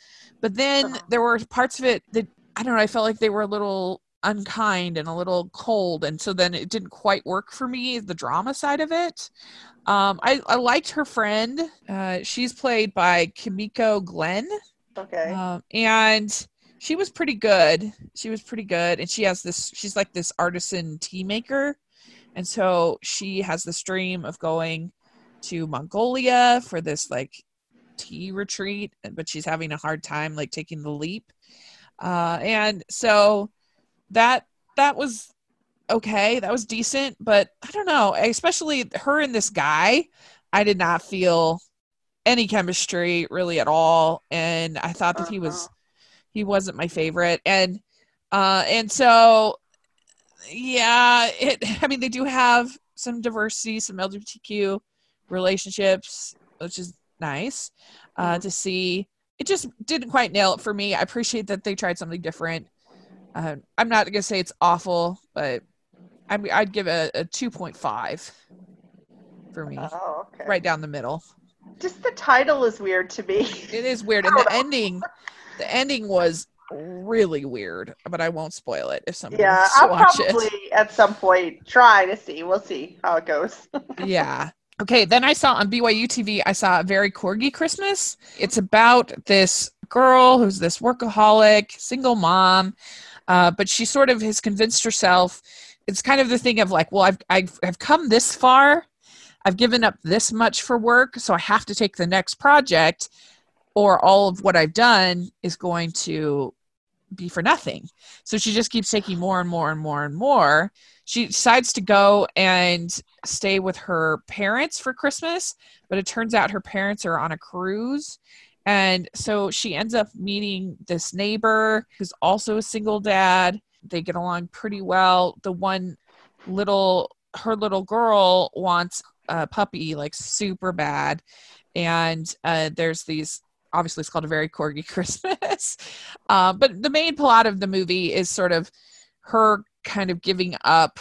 But then Uh-huh. there were parts of it that I don't know, I felt like they were a little unkind and a little cold. And so then it didn't quite work for me, the drama side of it. Um, I, I liked her friend. Uh, she's played by Kimiko Glenn. okay. Um, and she was pretty good. She was pretty good. And she has this, she's like this artisan tea maker. And so she has this dream of going to Mongolia for this like tea retreat, but she's having a hard time like taking the leap. Uh, and so that, that was okay. That was decent, but I don't know, especially her and this guy, I did not feel any chemistry really at all. And I thought that he was, Uh-huh. he wasn't my favorite. And, uh, and so, yeah, it, I mean, they do have some diversity, some LGBTQ relationships, which is nice uh, Mm-hmm. to see. It just didn't quite nail it for me. I appreciate that they tried something different. Uh, I'm not gonna say it's awful, but I mean, I'd give a, a 2.5 for me, Oh, okay. right down the middle. Just the title is weird to me. It is weird, and the ending, the ending was really weird. But I won't spoil it if somebody Yeah, wants to I'll watch probably it. at some point try to see. We'll see how it goes. Yeah. Okay. Then I saw on BYU TV, I saw a very corgi Christmas. It's about this girl who's this workaholic, single mom, uh, but she sort of has convinced herself. It's kind of the thing of like, well, I've I've I've come this far. I've given up this much for work, so I have to take the next project, or all of what I've done is going to be for nothing. So she just keeps taking more and more and more and more. She decides to go and stay with her parents for Christmas, but it turns out her parents are on a cruise. And so she ends up meeting this neighbor who's also a single dad. They get along pretty well. The one little, her little girl wants a puppy like super bad. And uh, there's these, obviously, it's called a very corgi Christmas. uh, but the main plot of the movie is sort of her kind of giving up,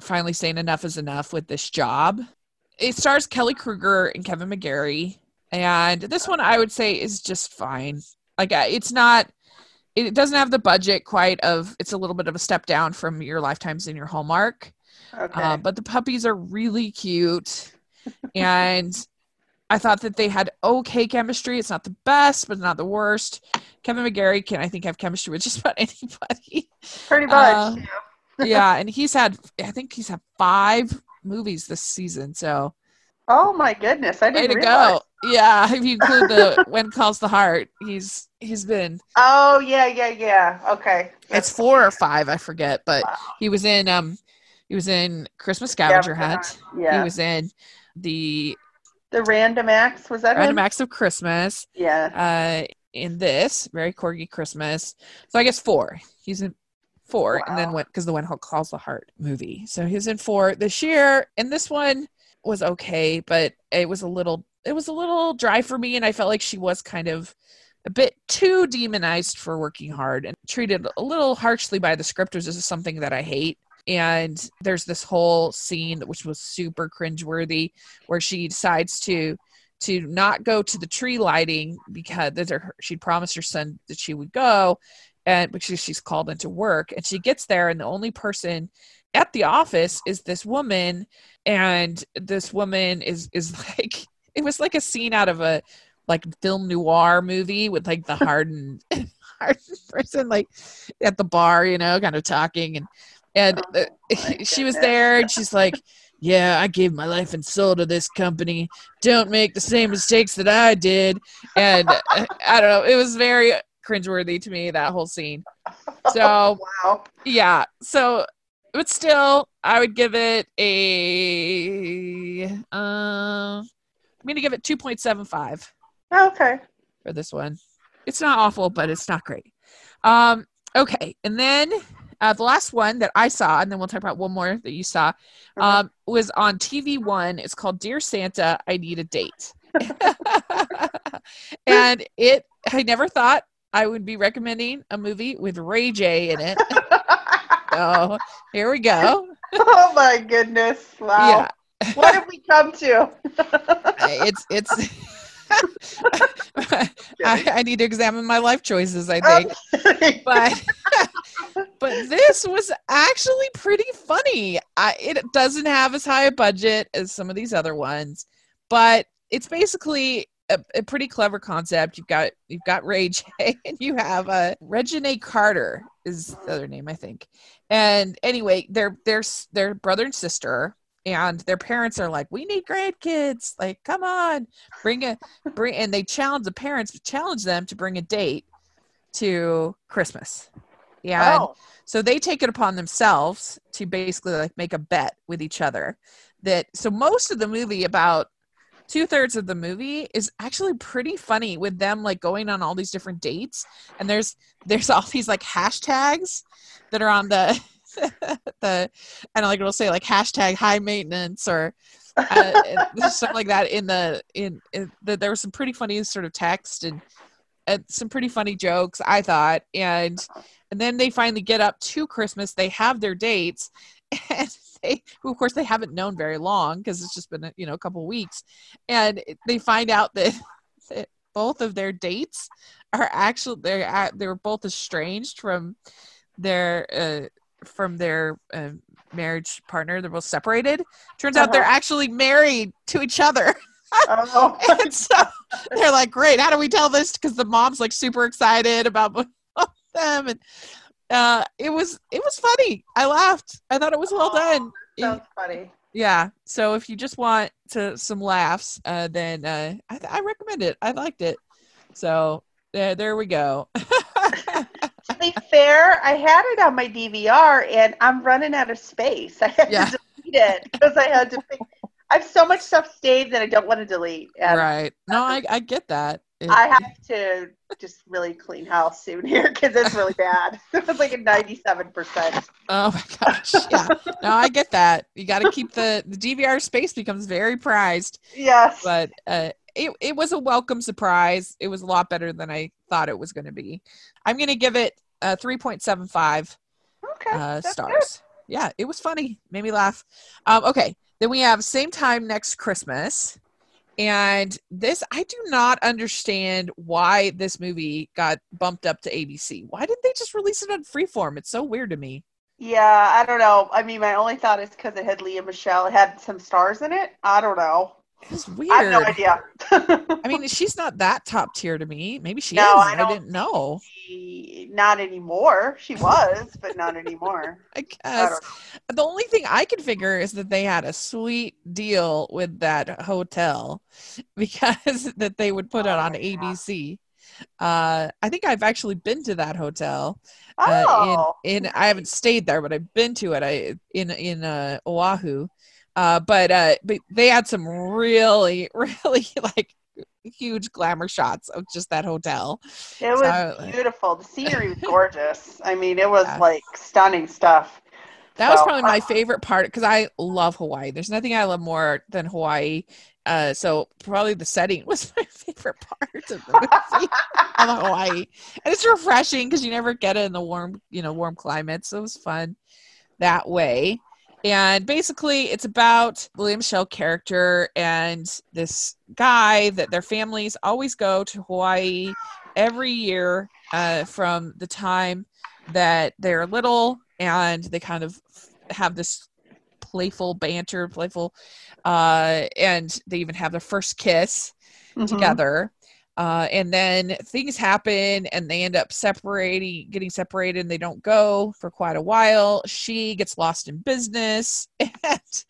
finally saying enough is enough with this job. It stars Kelly Kruger and Kevin McGarry, and this one I would say is just fine. Like uh, it's not, it doesn't have the budget quite of. It's a little bit of a step down from your Lifetimes in your Hallmark, Okay. uh, but the puppies are really cute, and I thought that they had okay chemistry. It's not the best, but not the worst. Kevin McGarry can I think have chemistry with just about anybody Pretty much. uh, yeah, and he's had I think he's had five movies this season. So oh my goodness, I way didn't to realize. go! Yeah, if you include the When Calls the Heart, he's he's been Oh yeah, yeah, yeah. Okay. it's four or five, I forget, but Wow. he was in um he was in Christmas Scavenger Scavenger Hunt. Yeah. He was in the the Random Acts was that right? Random him? Acts of Christmas. Yeah. Uh, in this very corgi Christmas, so I guess four. He's in four, and then Wow. went because the When Calls the Heart movie. So he's in four this year, and this one was okay, but it was a little it was a little dry for me, and I felt like she was kind of a bit too demonized for working hard and treated a little harshly by the scripters. This is something that I hate. And there's this whole scene which was super cringeworthy, where she decides to to not go to the tree lighting because she'd promised her son that she would go, and because she's called into work, and she gets there, and the only person at the office is this woman, and this woman is is like it was like a scene out of a like film noir movie with like the hardened hardened person like at the bar, you know, kind of talking and and Oh, uh, she was there and she's like, "Yeah, I gave my life and soul to this company. Don't make the same mistakes that I did." And uh, I don't know, it was very cringeworthy to me that whole scene. So wow. yeah, so but still, I would give it a. Uh, I'm gonna give it two point seven five Okay. for this one. It's not awful, but it's not great. Um, okay, and then uh, the last one that I saw, and then we'll talk about one more that you saw, um, was on TV One. It's called Dear Santa, I Need a Date, and it. I never thought I would be recommending a movie with Ray J in it. So here we go. oh my goodness. Wow. Yeah, What have we come to? it's it's. I, I need to examine my life choices. I think. But but this was actually pretty funny. I, it doesn't have as high a budget as some of these other ones, but it's basically a, a pretty clever concept. You've got you've got Ray J, and you have uh, Regina Carter is the other name I think. And anyway, they're they're they're brother and sister. And their parents are like, "We need grandkids! Like, come on, bring a bring." And they challenge the parents, challenge them to bring a date to Christmas. Yeah. oh. So they take it upon themselves to basically like make a bet with each other that so most of the movie about two thirds of the movie is actually pretty funny with them like going on all these different dates. And there's there's all these like hashtags that are on the the and like it'll say like hashtag high maintenance or uh, stuff like that in the in, in the, there was some pretty funny sort of text and, and some pretty funny jokes I thought. And and then they finally get up to Christmas. They have their dates. And they who of course they haven't known very long because it's just been you know a couple weeks and they find out that, that both of their dates are actually they're they're both estranged from their uh, from their uh, marriage partner. They're both separated. Turns uh-huh. out they're uh-huh. actually married to each other. Oh. and so they're like, great. How do we tell this? Because the mom's like super excited about them, and uh, it was it was funny. I laughed. I thought it was well oh, done. Sounds funny. Yeah. So if you just want to some laughs, uh, then uh, I, I recommend it. I liked it. So there, there we go. to be fair, I had it on my DVR and I'm running out of space. I had yeah. to delete it because I had to. I have so much stuff saved that I don't want to delete. Right. No, I, I get that. It, I have to just really clean house soon here because it's really bad. It was like a ninety-seven percent. Oh my gosh! Yeah, no, I get that. You got to keep the the DVR space becomes very prized. Yes, but uh, it it was a welcome surprise. It was a lot better than I thought it was going to be. I'm going to give it a 3.75 okay, uh, stars. Good. Yeah, it was funny. Made me laugh. Um, okay, then we have same time next Christmas. And this, I do not understand why this movie got bumped up to ABC. Why didn't they just release it on Freeform? It's so weird to me. Yeah, I don't know. I mean, my only thought is because it had Lea Michele. it had some stars in it. I don't know. It's weird. I have no idea. I mean, she's not that top tier to me. Maybe she no, is. I, I didn't know. She, not anymore. She was, but not anymore. I guess. I the only thing I can figure is that they had a sweet deal with that hotel because that they would put oh, it on ABC. Uh, I think I've actually been to that hotel. Uh, oh. in, in I haven't stayed there, but I've been to it. I in in uh, Oahu uh, but uh, but they had some really, really like huge glamour shots of just that hotel. It was so, beautiful. The scenery was gorgeous. I mean, it was yeah. like stunning stuff. That so, was probably my favorite part because I love Hawaii. There's nothing I love more than Hawaii. Uh, so probably the setting was my favorite part of the movie of Hawaii, and it's refreshing because you never get it in the warm, you know, warm climates. So it was fun that way. And basically, it's about Lea Michele character and this guy that their families always go to Hawaii every year uh, from the time that they're little, and they kind of have this playful banter, playful, uh, and they even have their first kiss mm-hmm. together. Uh, and then things happen and they end up separating, getting separated, and they don't go for quite a while. She gets lost in business, and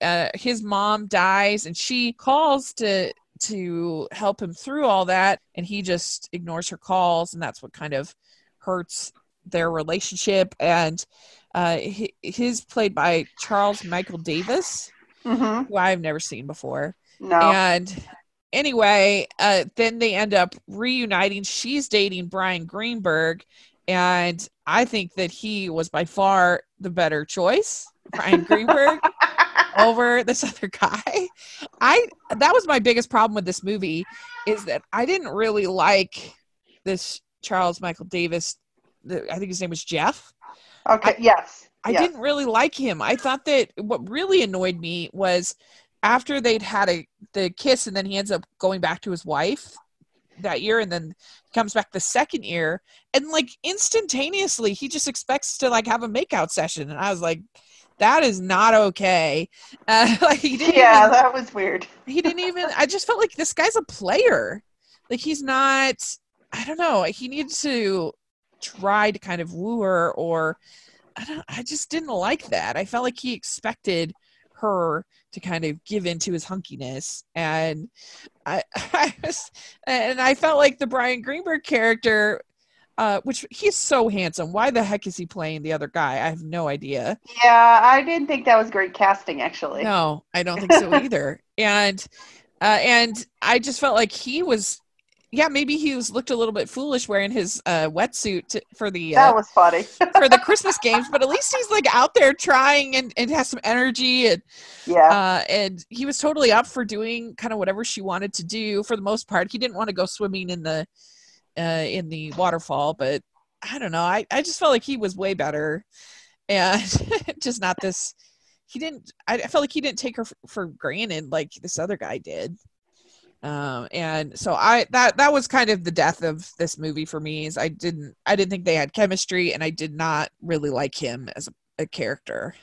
uh, his mom dies, and she calls to to help him through all that, and he just ignores her calls, and that's what kind of hurts their relationship. And uh, his played by Charles Michael Davis, mm-hmm. who I've never seen before. No. And anyway, uh, then they end up reuniting. She's dating Bryan Greenberg, and I think that he was by far the better choice, Bryan Greenberg, over this other guy. I that was my biggest problem with this movie is that I didn't really like this Charles Michael Davis. I think his name was Jeff. Okay. I, yes. I yes. didn't really like him. I thought that what really annoyed me was after they'd had a the kiss and then he ends up going back to his wife that year and then comes back the second year. And like instantaneously he just expects to like have a makeout session. And i was like that is not okay. Uh, like he didn't yeah even, that was weird. he didn't even i just felt like this guy's a player. Like he's not i don't know he needed to try to kind of woo her or i don't i just didn't like that. I felt like he expected her to kind of give into his hunkiness and I, I was, and I felt like the bryan Greenberg character uh, which he's so handsome. Why the heck is he playing the other guy? I have no idea. Yeah, I didn't think that was great casting, actually. No, I don't think so either. and uh, and I just felt like he was yeah, maybe he was looked a little bit foolish wearing his uh, wetsuit for the That uh, was funny. for the Christmas games, but at least he's like out there trying and, and has some energy and yeah. uh, and he was totally up for doing kind of whatever she wanted to do for the most part. He didn't want to go swimming in the uh, in the waterfall, but I don't know. I, I just felt like he was way better and just not this. He didn't. I, I felt like he didn't take her for, for granted like this other guy did. Um, and so I that that was kind of the death of this movie for me. Is I didn't I didn't think they had chemistry, and I did not really like him as a, a character.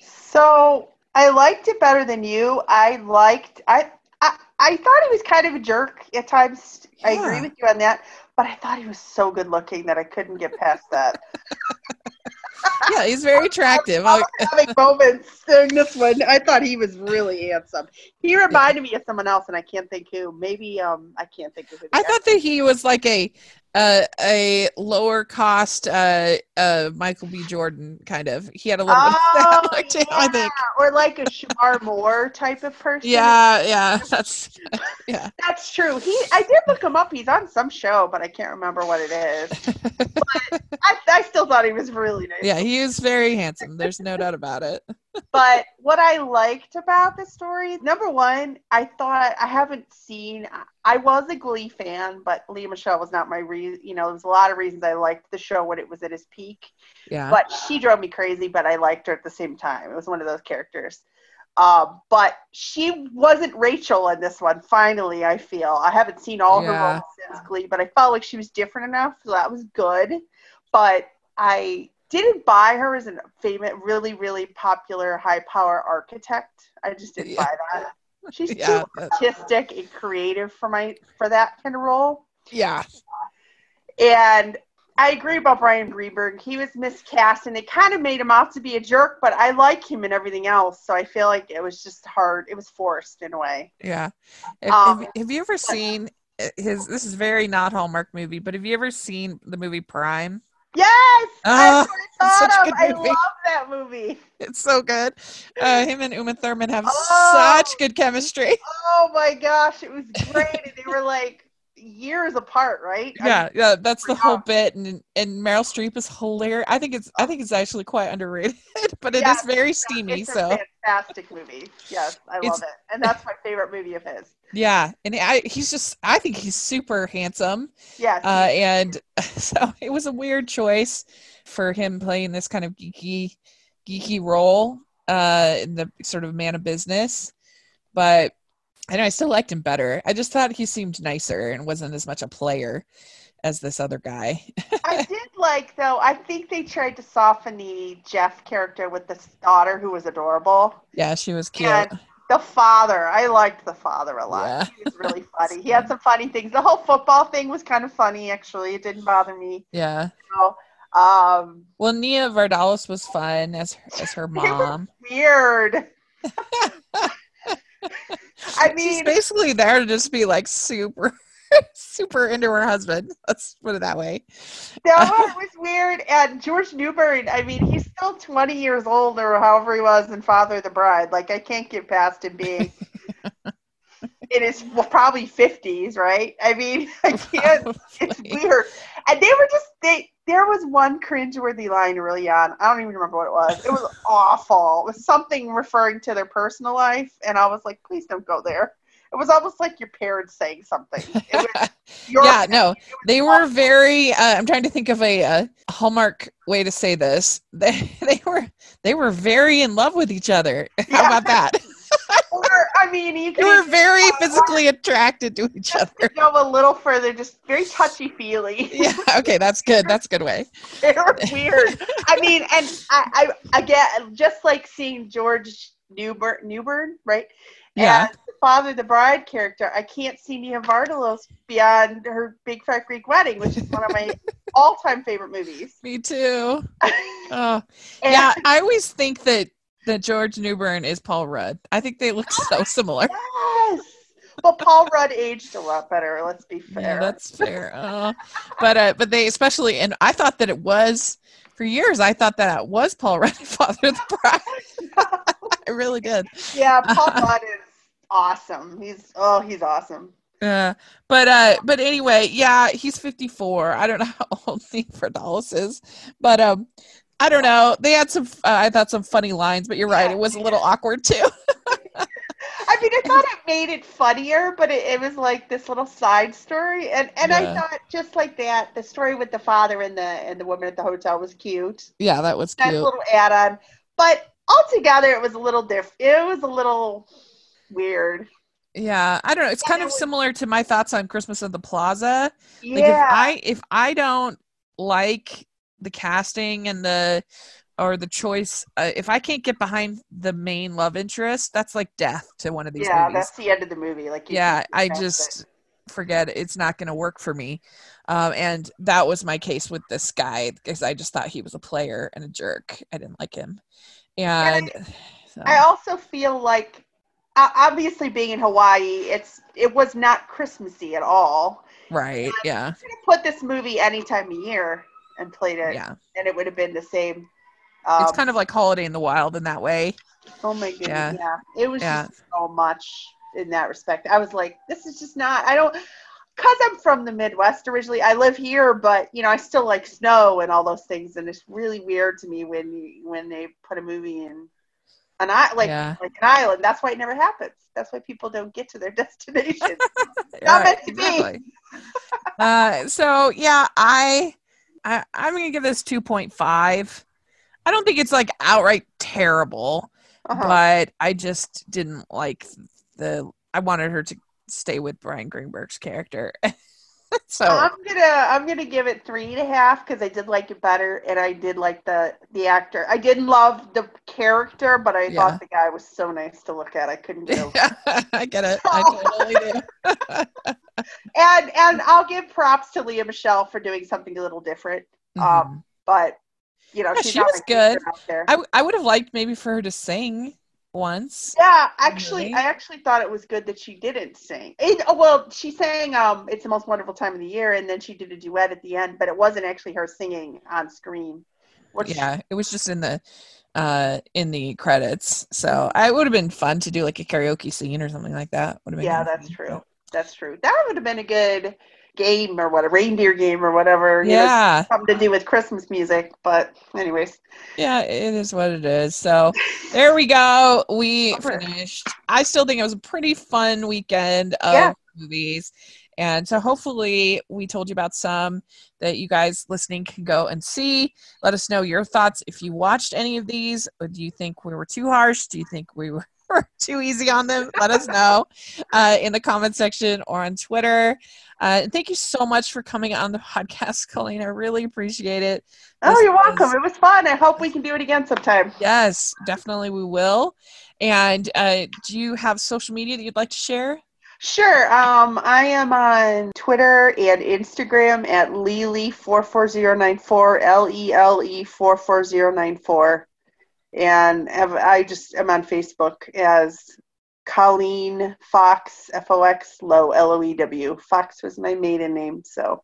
So I liked it better than you. I liked I I, I thought he was kind of a jerk at times. I agree with you on that. But I thought he was so good looking that I couldn't get past that. Yeah, he's very attractive. I was having moments during this one. I thought he was really handsome. He reminded me of someone else, and I can't think who. Maybe um, I can't think of who. I thought that he was like a uh, a lower cost uh, uh, Michael B. Jordan kind of. He had a little bit Oh, look to him, I think. or like a Shemar Moore type of person. Yeah, yeah, that's yeah. That's true. He, I did look him up. He's on some show, but I can't remember what it is. But I, I still thought he was really nice. Yeah, he is very handsome. There's no doubt about it. But what I liked about the story, number one, I thought I haven't seen. I was a Glee fan, but Lea Michele was not my reason. You know, there was a lot of reasons I liked the show when it was at its peak. Yeah. But she drove me crazy, but I liked her at the same time. It was one of those characters. Um, but she wasn't Rachel in this one. Finally, I feel I haven't seen all her roles since Glee, but I felt like she was different enough, so that was good. But I didn't buy her as a famous, really, really popular, high power architect. I just didn't Yeah. buy that. She's Yeah, too artistic and creative for my for that kind of role. yeah. And I agree about Bryan Greenberg. He was miscast, and they kind of made him out to be a jerk. But I like him and everything else, so I feel like it was just hard. It was forced in a way. Yeah. Have, Um, have, have you ever seen uh, his? This is very not Hallmark movie, but have you ever seen the movie Prime? Yes, I such a good of. I love that movie. It's so good. Uh, him and Uma Thurman have Oh. such good chemistry. Oh my gosh, it was great. and they were like years apart, right? I Yeah, yeah, that's the whole Yeah. bit, and and Meryl Streep is hilarious. I think it's I think it's actually quite underrated, but it is Yeah, very steamy. it's So a fantastic movie. Yes, I It's- love it, and that's my favorite movie of his. yeah, and I he's just I think he's super handsome. Yes, uh, and so it was a weird choice for him playing this kind of geeky geeky role uh in the sort of man of business but I know I still liked him better. I just thought he seemed nicer and wasn't as much a player as this other guy. I did like though. I think they tried to soften the Jeff character with this daughter who was adorable. yeah, she was cute. And the father, I liked the father a lot. Yeah. He was really funny. He had some funny things. The whole football thing was kind of funny. Actually, it didn't bother me. yeah. Um, Well, Nia Vardalos was fun as as her mom. weird. I mean, She's basically there to just be like super super into her husband. Let's put it that way. that one was weird. And George Newbern, I mean, he's still 20 years old or however he was in Father of the Bride. Like, I can't get past him being in his well, probably 50s, right? I mean, I can't. It's weird. And they were just, they, there was one cringeworthy line early on. I don't even remember what it was. It was awful. It was something referring to their personal life. And I was like, please don't go there. It was almost like your parents saying something. It was your yeah, no, they were very. Uh, I'm trying to think of a, uh hallmark way to say this. They they were they were very in love with each other. How Yeah. about that? Mean, you could were very physically attracted to each just to other. go a little further, just very touchy feely. Yeah. Okay, that's good. That's a good way. they were weird. I mean, and I, I again, just like seeing George Newbern, Newbern, right? Yeah. The father, the bride character, I can't see Nia Vardalos beyond her Big Fat Greek Wedding, which is one of my all-time favorite movies. Me too. Oh, And- yeah. I always think that that George Newbern is Paul Rudd. I think they look so similar. Yes. Well, Paul Rudd aged a lot better. Let's be fair. Yeah, that's fair. Uh, but uh, but they especially and I thought that it was for years. I thought that it was Paul Rudd, Father of the Bride. I really did. Yeah, Paul Rudd is awesome. He's oh, he's awesome. Uh, but uh, but anyway, yeah, he's 54. I don't know how old Nia Vardalos is, but um, I don't know. They had some. Uh, I thought some funny lines, but you're right. It was a little awkward too. I mean, I thought it made it funnier, but it, it was like this little side story, and and yeah. I thought just like that, the story with the father and the and the woman at the hotel was cute. Yeah, that was cute. Nice little add-on, but altogether, it was a little different. It was a little weird. Yeah, I don't know. It's kind of was- similar to my thoughts on Christmas at the Plaza. Yeah. Like if I if I don't like the casting and the or the choice uh, if i can't get behind the main love interest that's like death to one of these yeah movies. that's the end of the movie like yeah i just it. forget it. it's not going to work for me um, and that was my case with this guy because i just thought he was a player and a jerk i didn't like him and, and I, so. I also feel like obviously being in hawaii it's it was not christmassy at all right yeah put this movie any time of year and played it yeah and it would have been the same um, it's kind of like Holiday in the Wild in that way. Oh my goodness, yeah, yeah. it was yeah. just so much in that respect. I was like, this is just not. I don't, cause I'm from the Midwest originally. I live here, but you know, I still like snow and all those things, and it's really weird to me when when they put a movie in an island, like yeah. like an island. That's why it never happens. That's why people don't get to their destination. not meant to exactly. be. uh, so yeah, I, I I'm gonna give this two point five. I don't think it's like outright terrible, uh-huh. but I just didn't like the. I wanted her to stay with Bryan Greenberg's character. so I'm gonna I'm gonna give it three and a half because I did like it better and I did like the the actor. I didn't love the character, but I yeah. thought the guy was so nice to look at. I couldn't get over. I get it. I totally do. and and I'll give props to Lea Michele for doing something a little different. Mm-hmm. Um, but you know, yeah, she was good. I, I would have liked maybe for her to sing once. Yeah, actually, really? I actually thought it was good that she didn't sing. It, oh, well, she sang um, "It's the Most Wonderful Time of the Year," and then she did a duet at the end, but it wasn't actually her singing on screen. Which, yeah, it was just in the uh in the credits. So I would have been fun to do like a karaoke scene or something like that. Would have been yeah, that's true. That's true. That would have been a good game or what a reindeer game or whatever. Yeah, know, something to do with Christmas music. But anyways, yeah, it is what it is. So there we go. We finished. I still think it was a pretty fun weekend of yeah. movies. And so hopefully we told you about some that you guys listening can go and see. Let us know your thoughts if you watched any of these. Do you think we were too harsh? Do you think we were too easy on them, let us know uh, in the comment section or on Twitter. Uh, thank you so much for coming on the podcast, Colleen. I really appreciate it. Oh, this you're was, welcome. It was fun. I hope we can do it again sometime. Yes, definitely we will. And uh, do you have social media that you'd like to share? Sure. Um, I am on Twitter and Instagram at Lele44094, L E L E 44094 and I just am on Facebook as Colleen Fox F O X Low L O E W. Fox was my maiden name, so.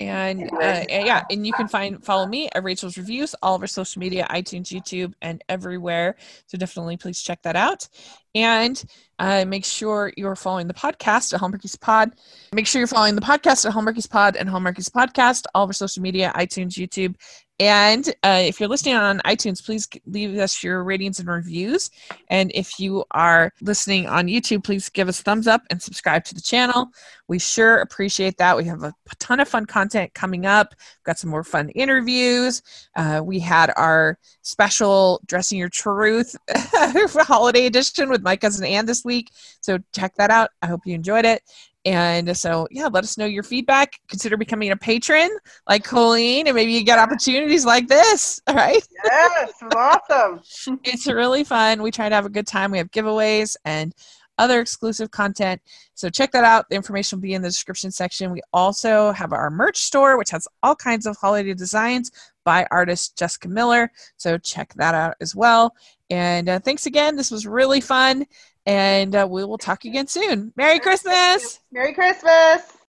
And uh, yeah, and you can find follow me at Rachel's Reviews, all of our social media, iTunes, YouTube, and everywhere. So definitely please check that out. And uh, make sure you're following the podcast at Hallmarkies Pod. Make sure you're following the podcast at Hallmarkies Pod and Hallmarkies Podcast, all of our social media, iTunes, YouTube, and uh, if you're listening on iTunes, please leave us your ratings and reviews. And if you are listening on YouTube, please give us thumbs up and subscribe to the channel. We sure appreciate that. We have a ton of fun content coming up. We've got some more fun interviews. Uh, we had our special Dressing Your Truth holiday edition with my cousin Ann this week. So check that out. I hope you enjoyed it. And so, yeah, let us know your feedback. Consider becoming a patron like Colleen, and maybe you get opportunities like this. All right. Yes, awesome. it's really fun. We try to have a good time. We have giveaways and other exclusive content. So check that out. The information will be in the description section. We also have our merch store, which has all kinds of holiday designs by artist Jessica Miller. So check that out as well. And uh, thanks again. This was really fun. And uh, we will talk again soon. Merry Christmas. Merry Christmas.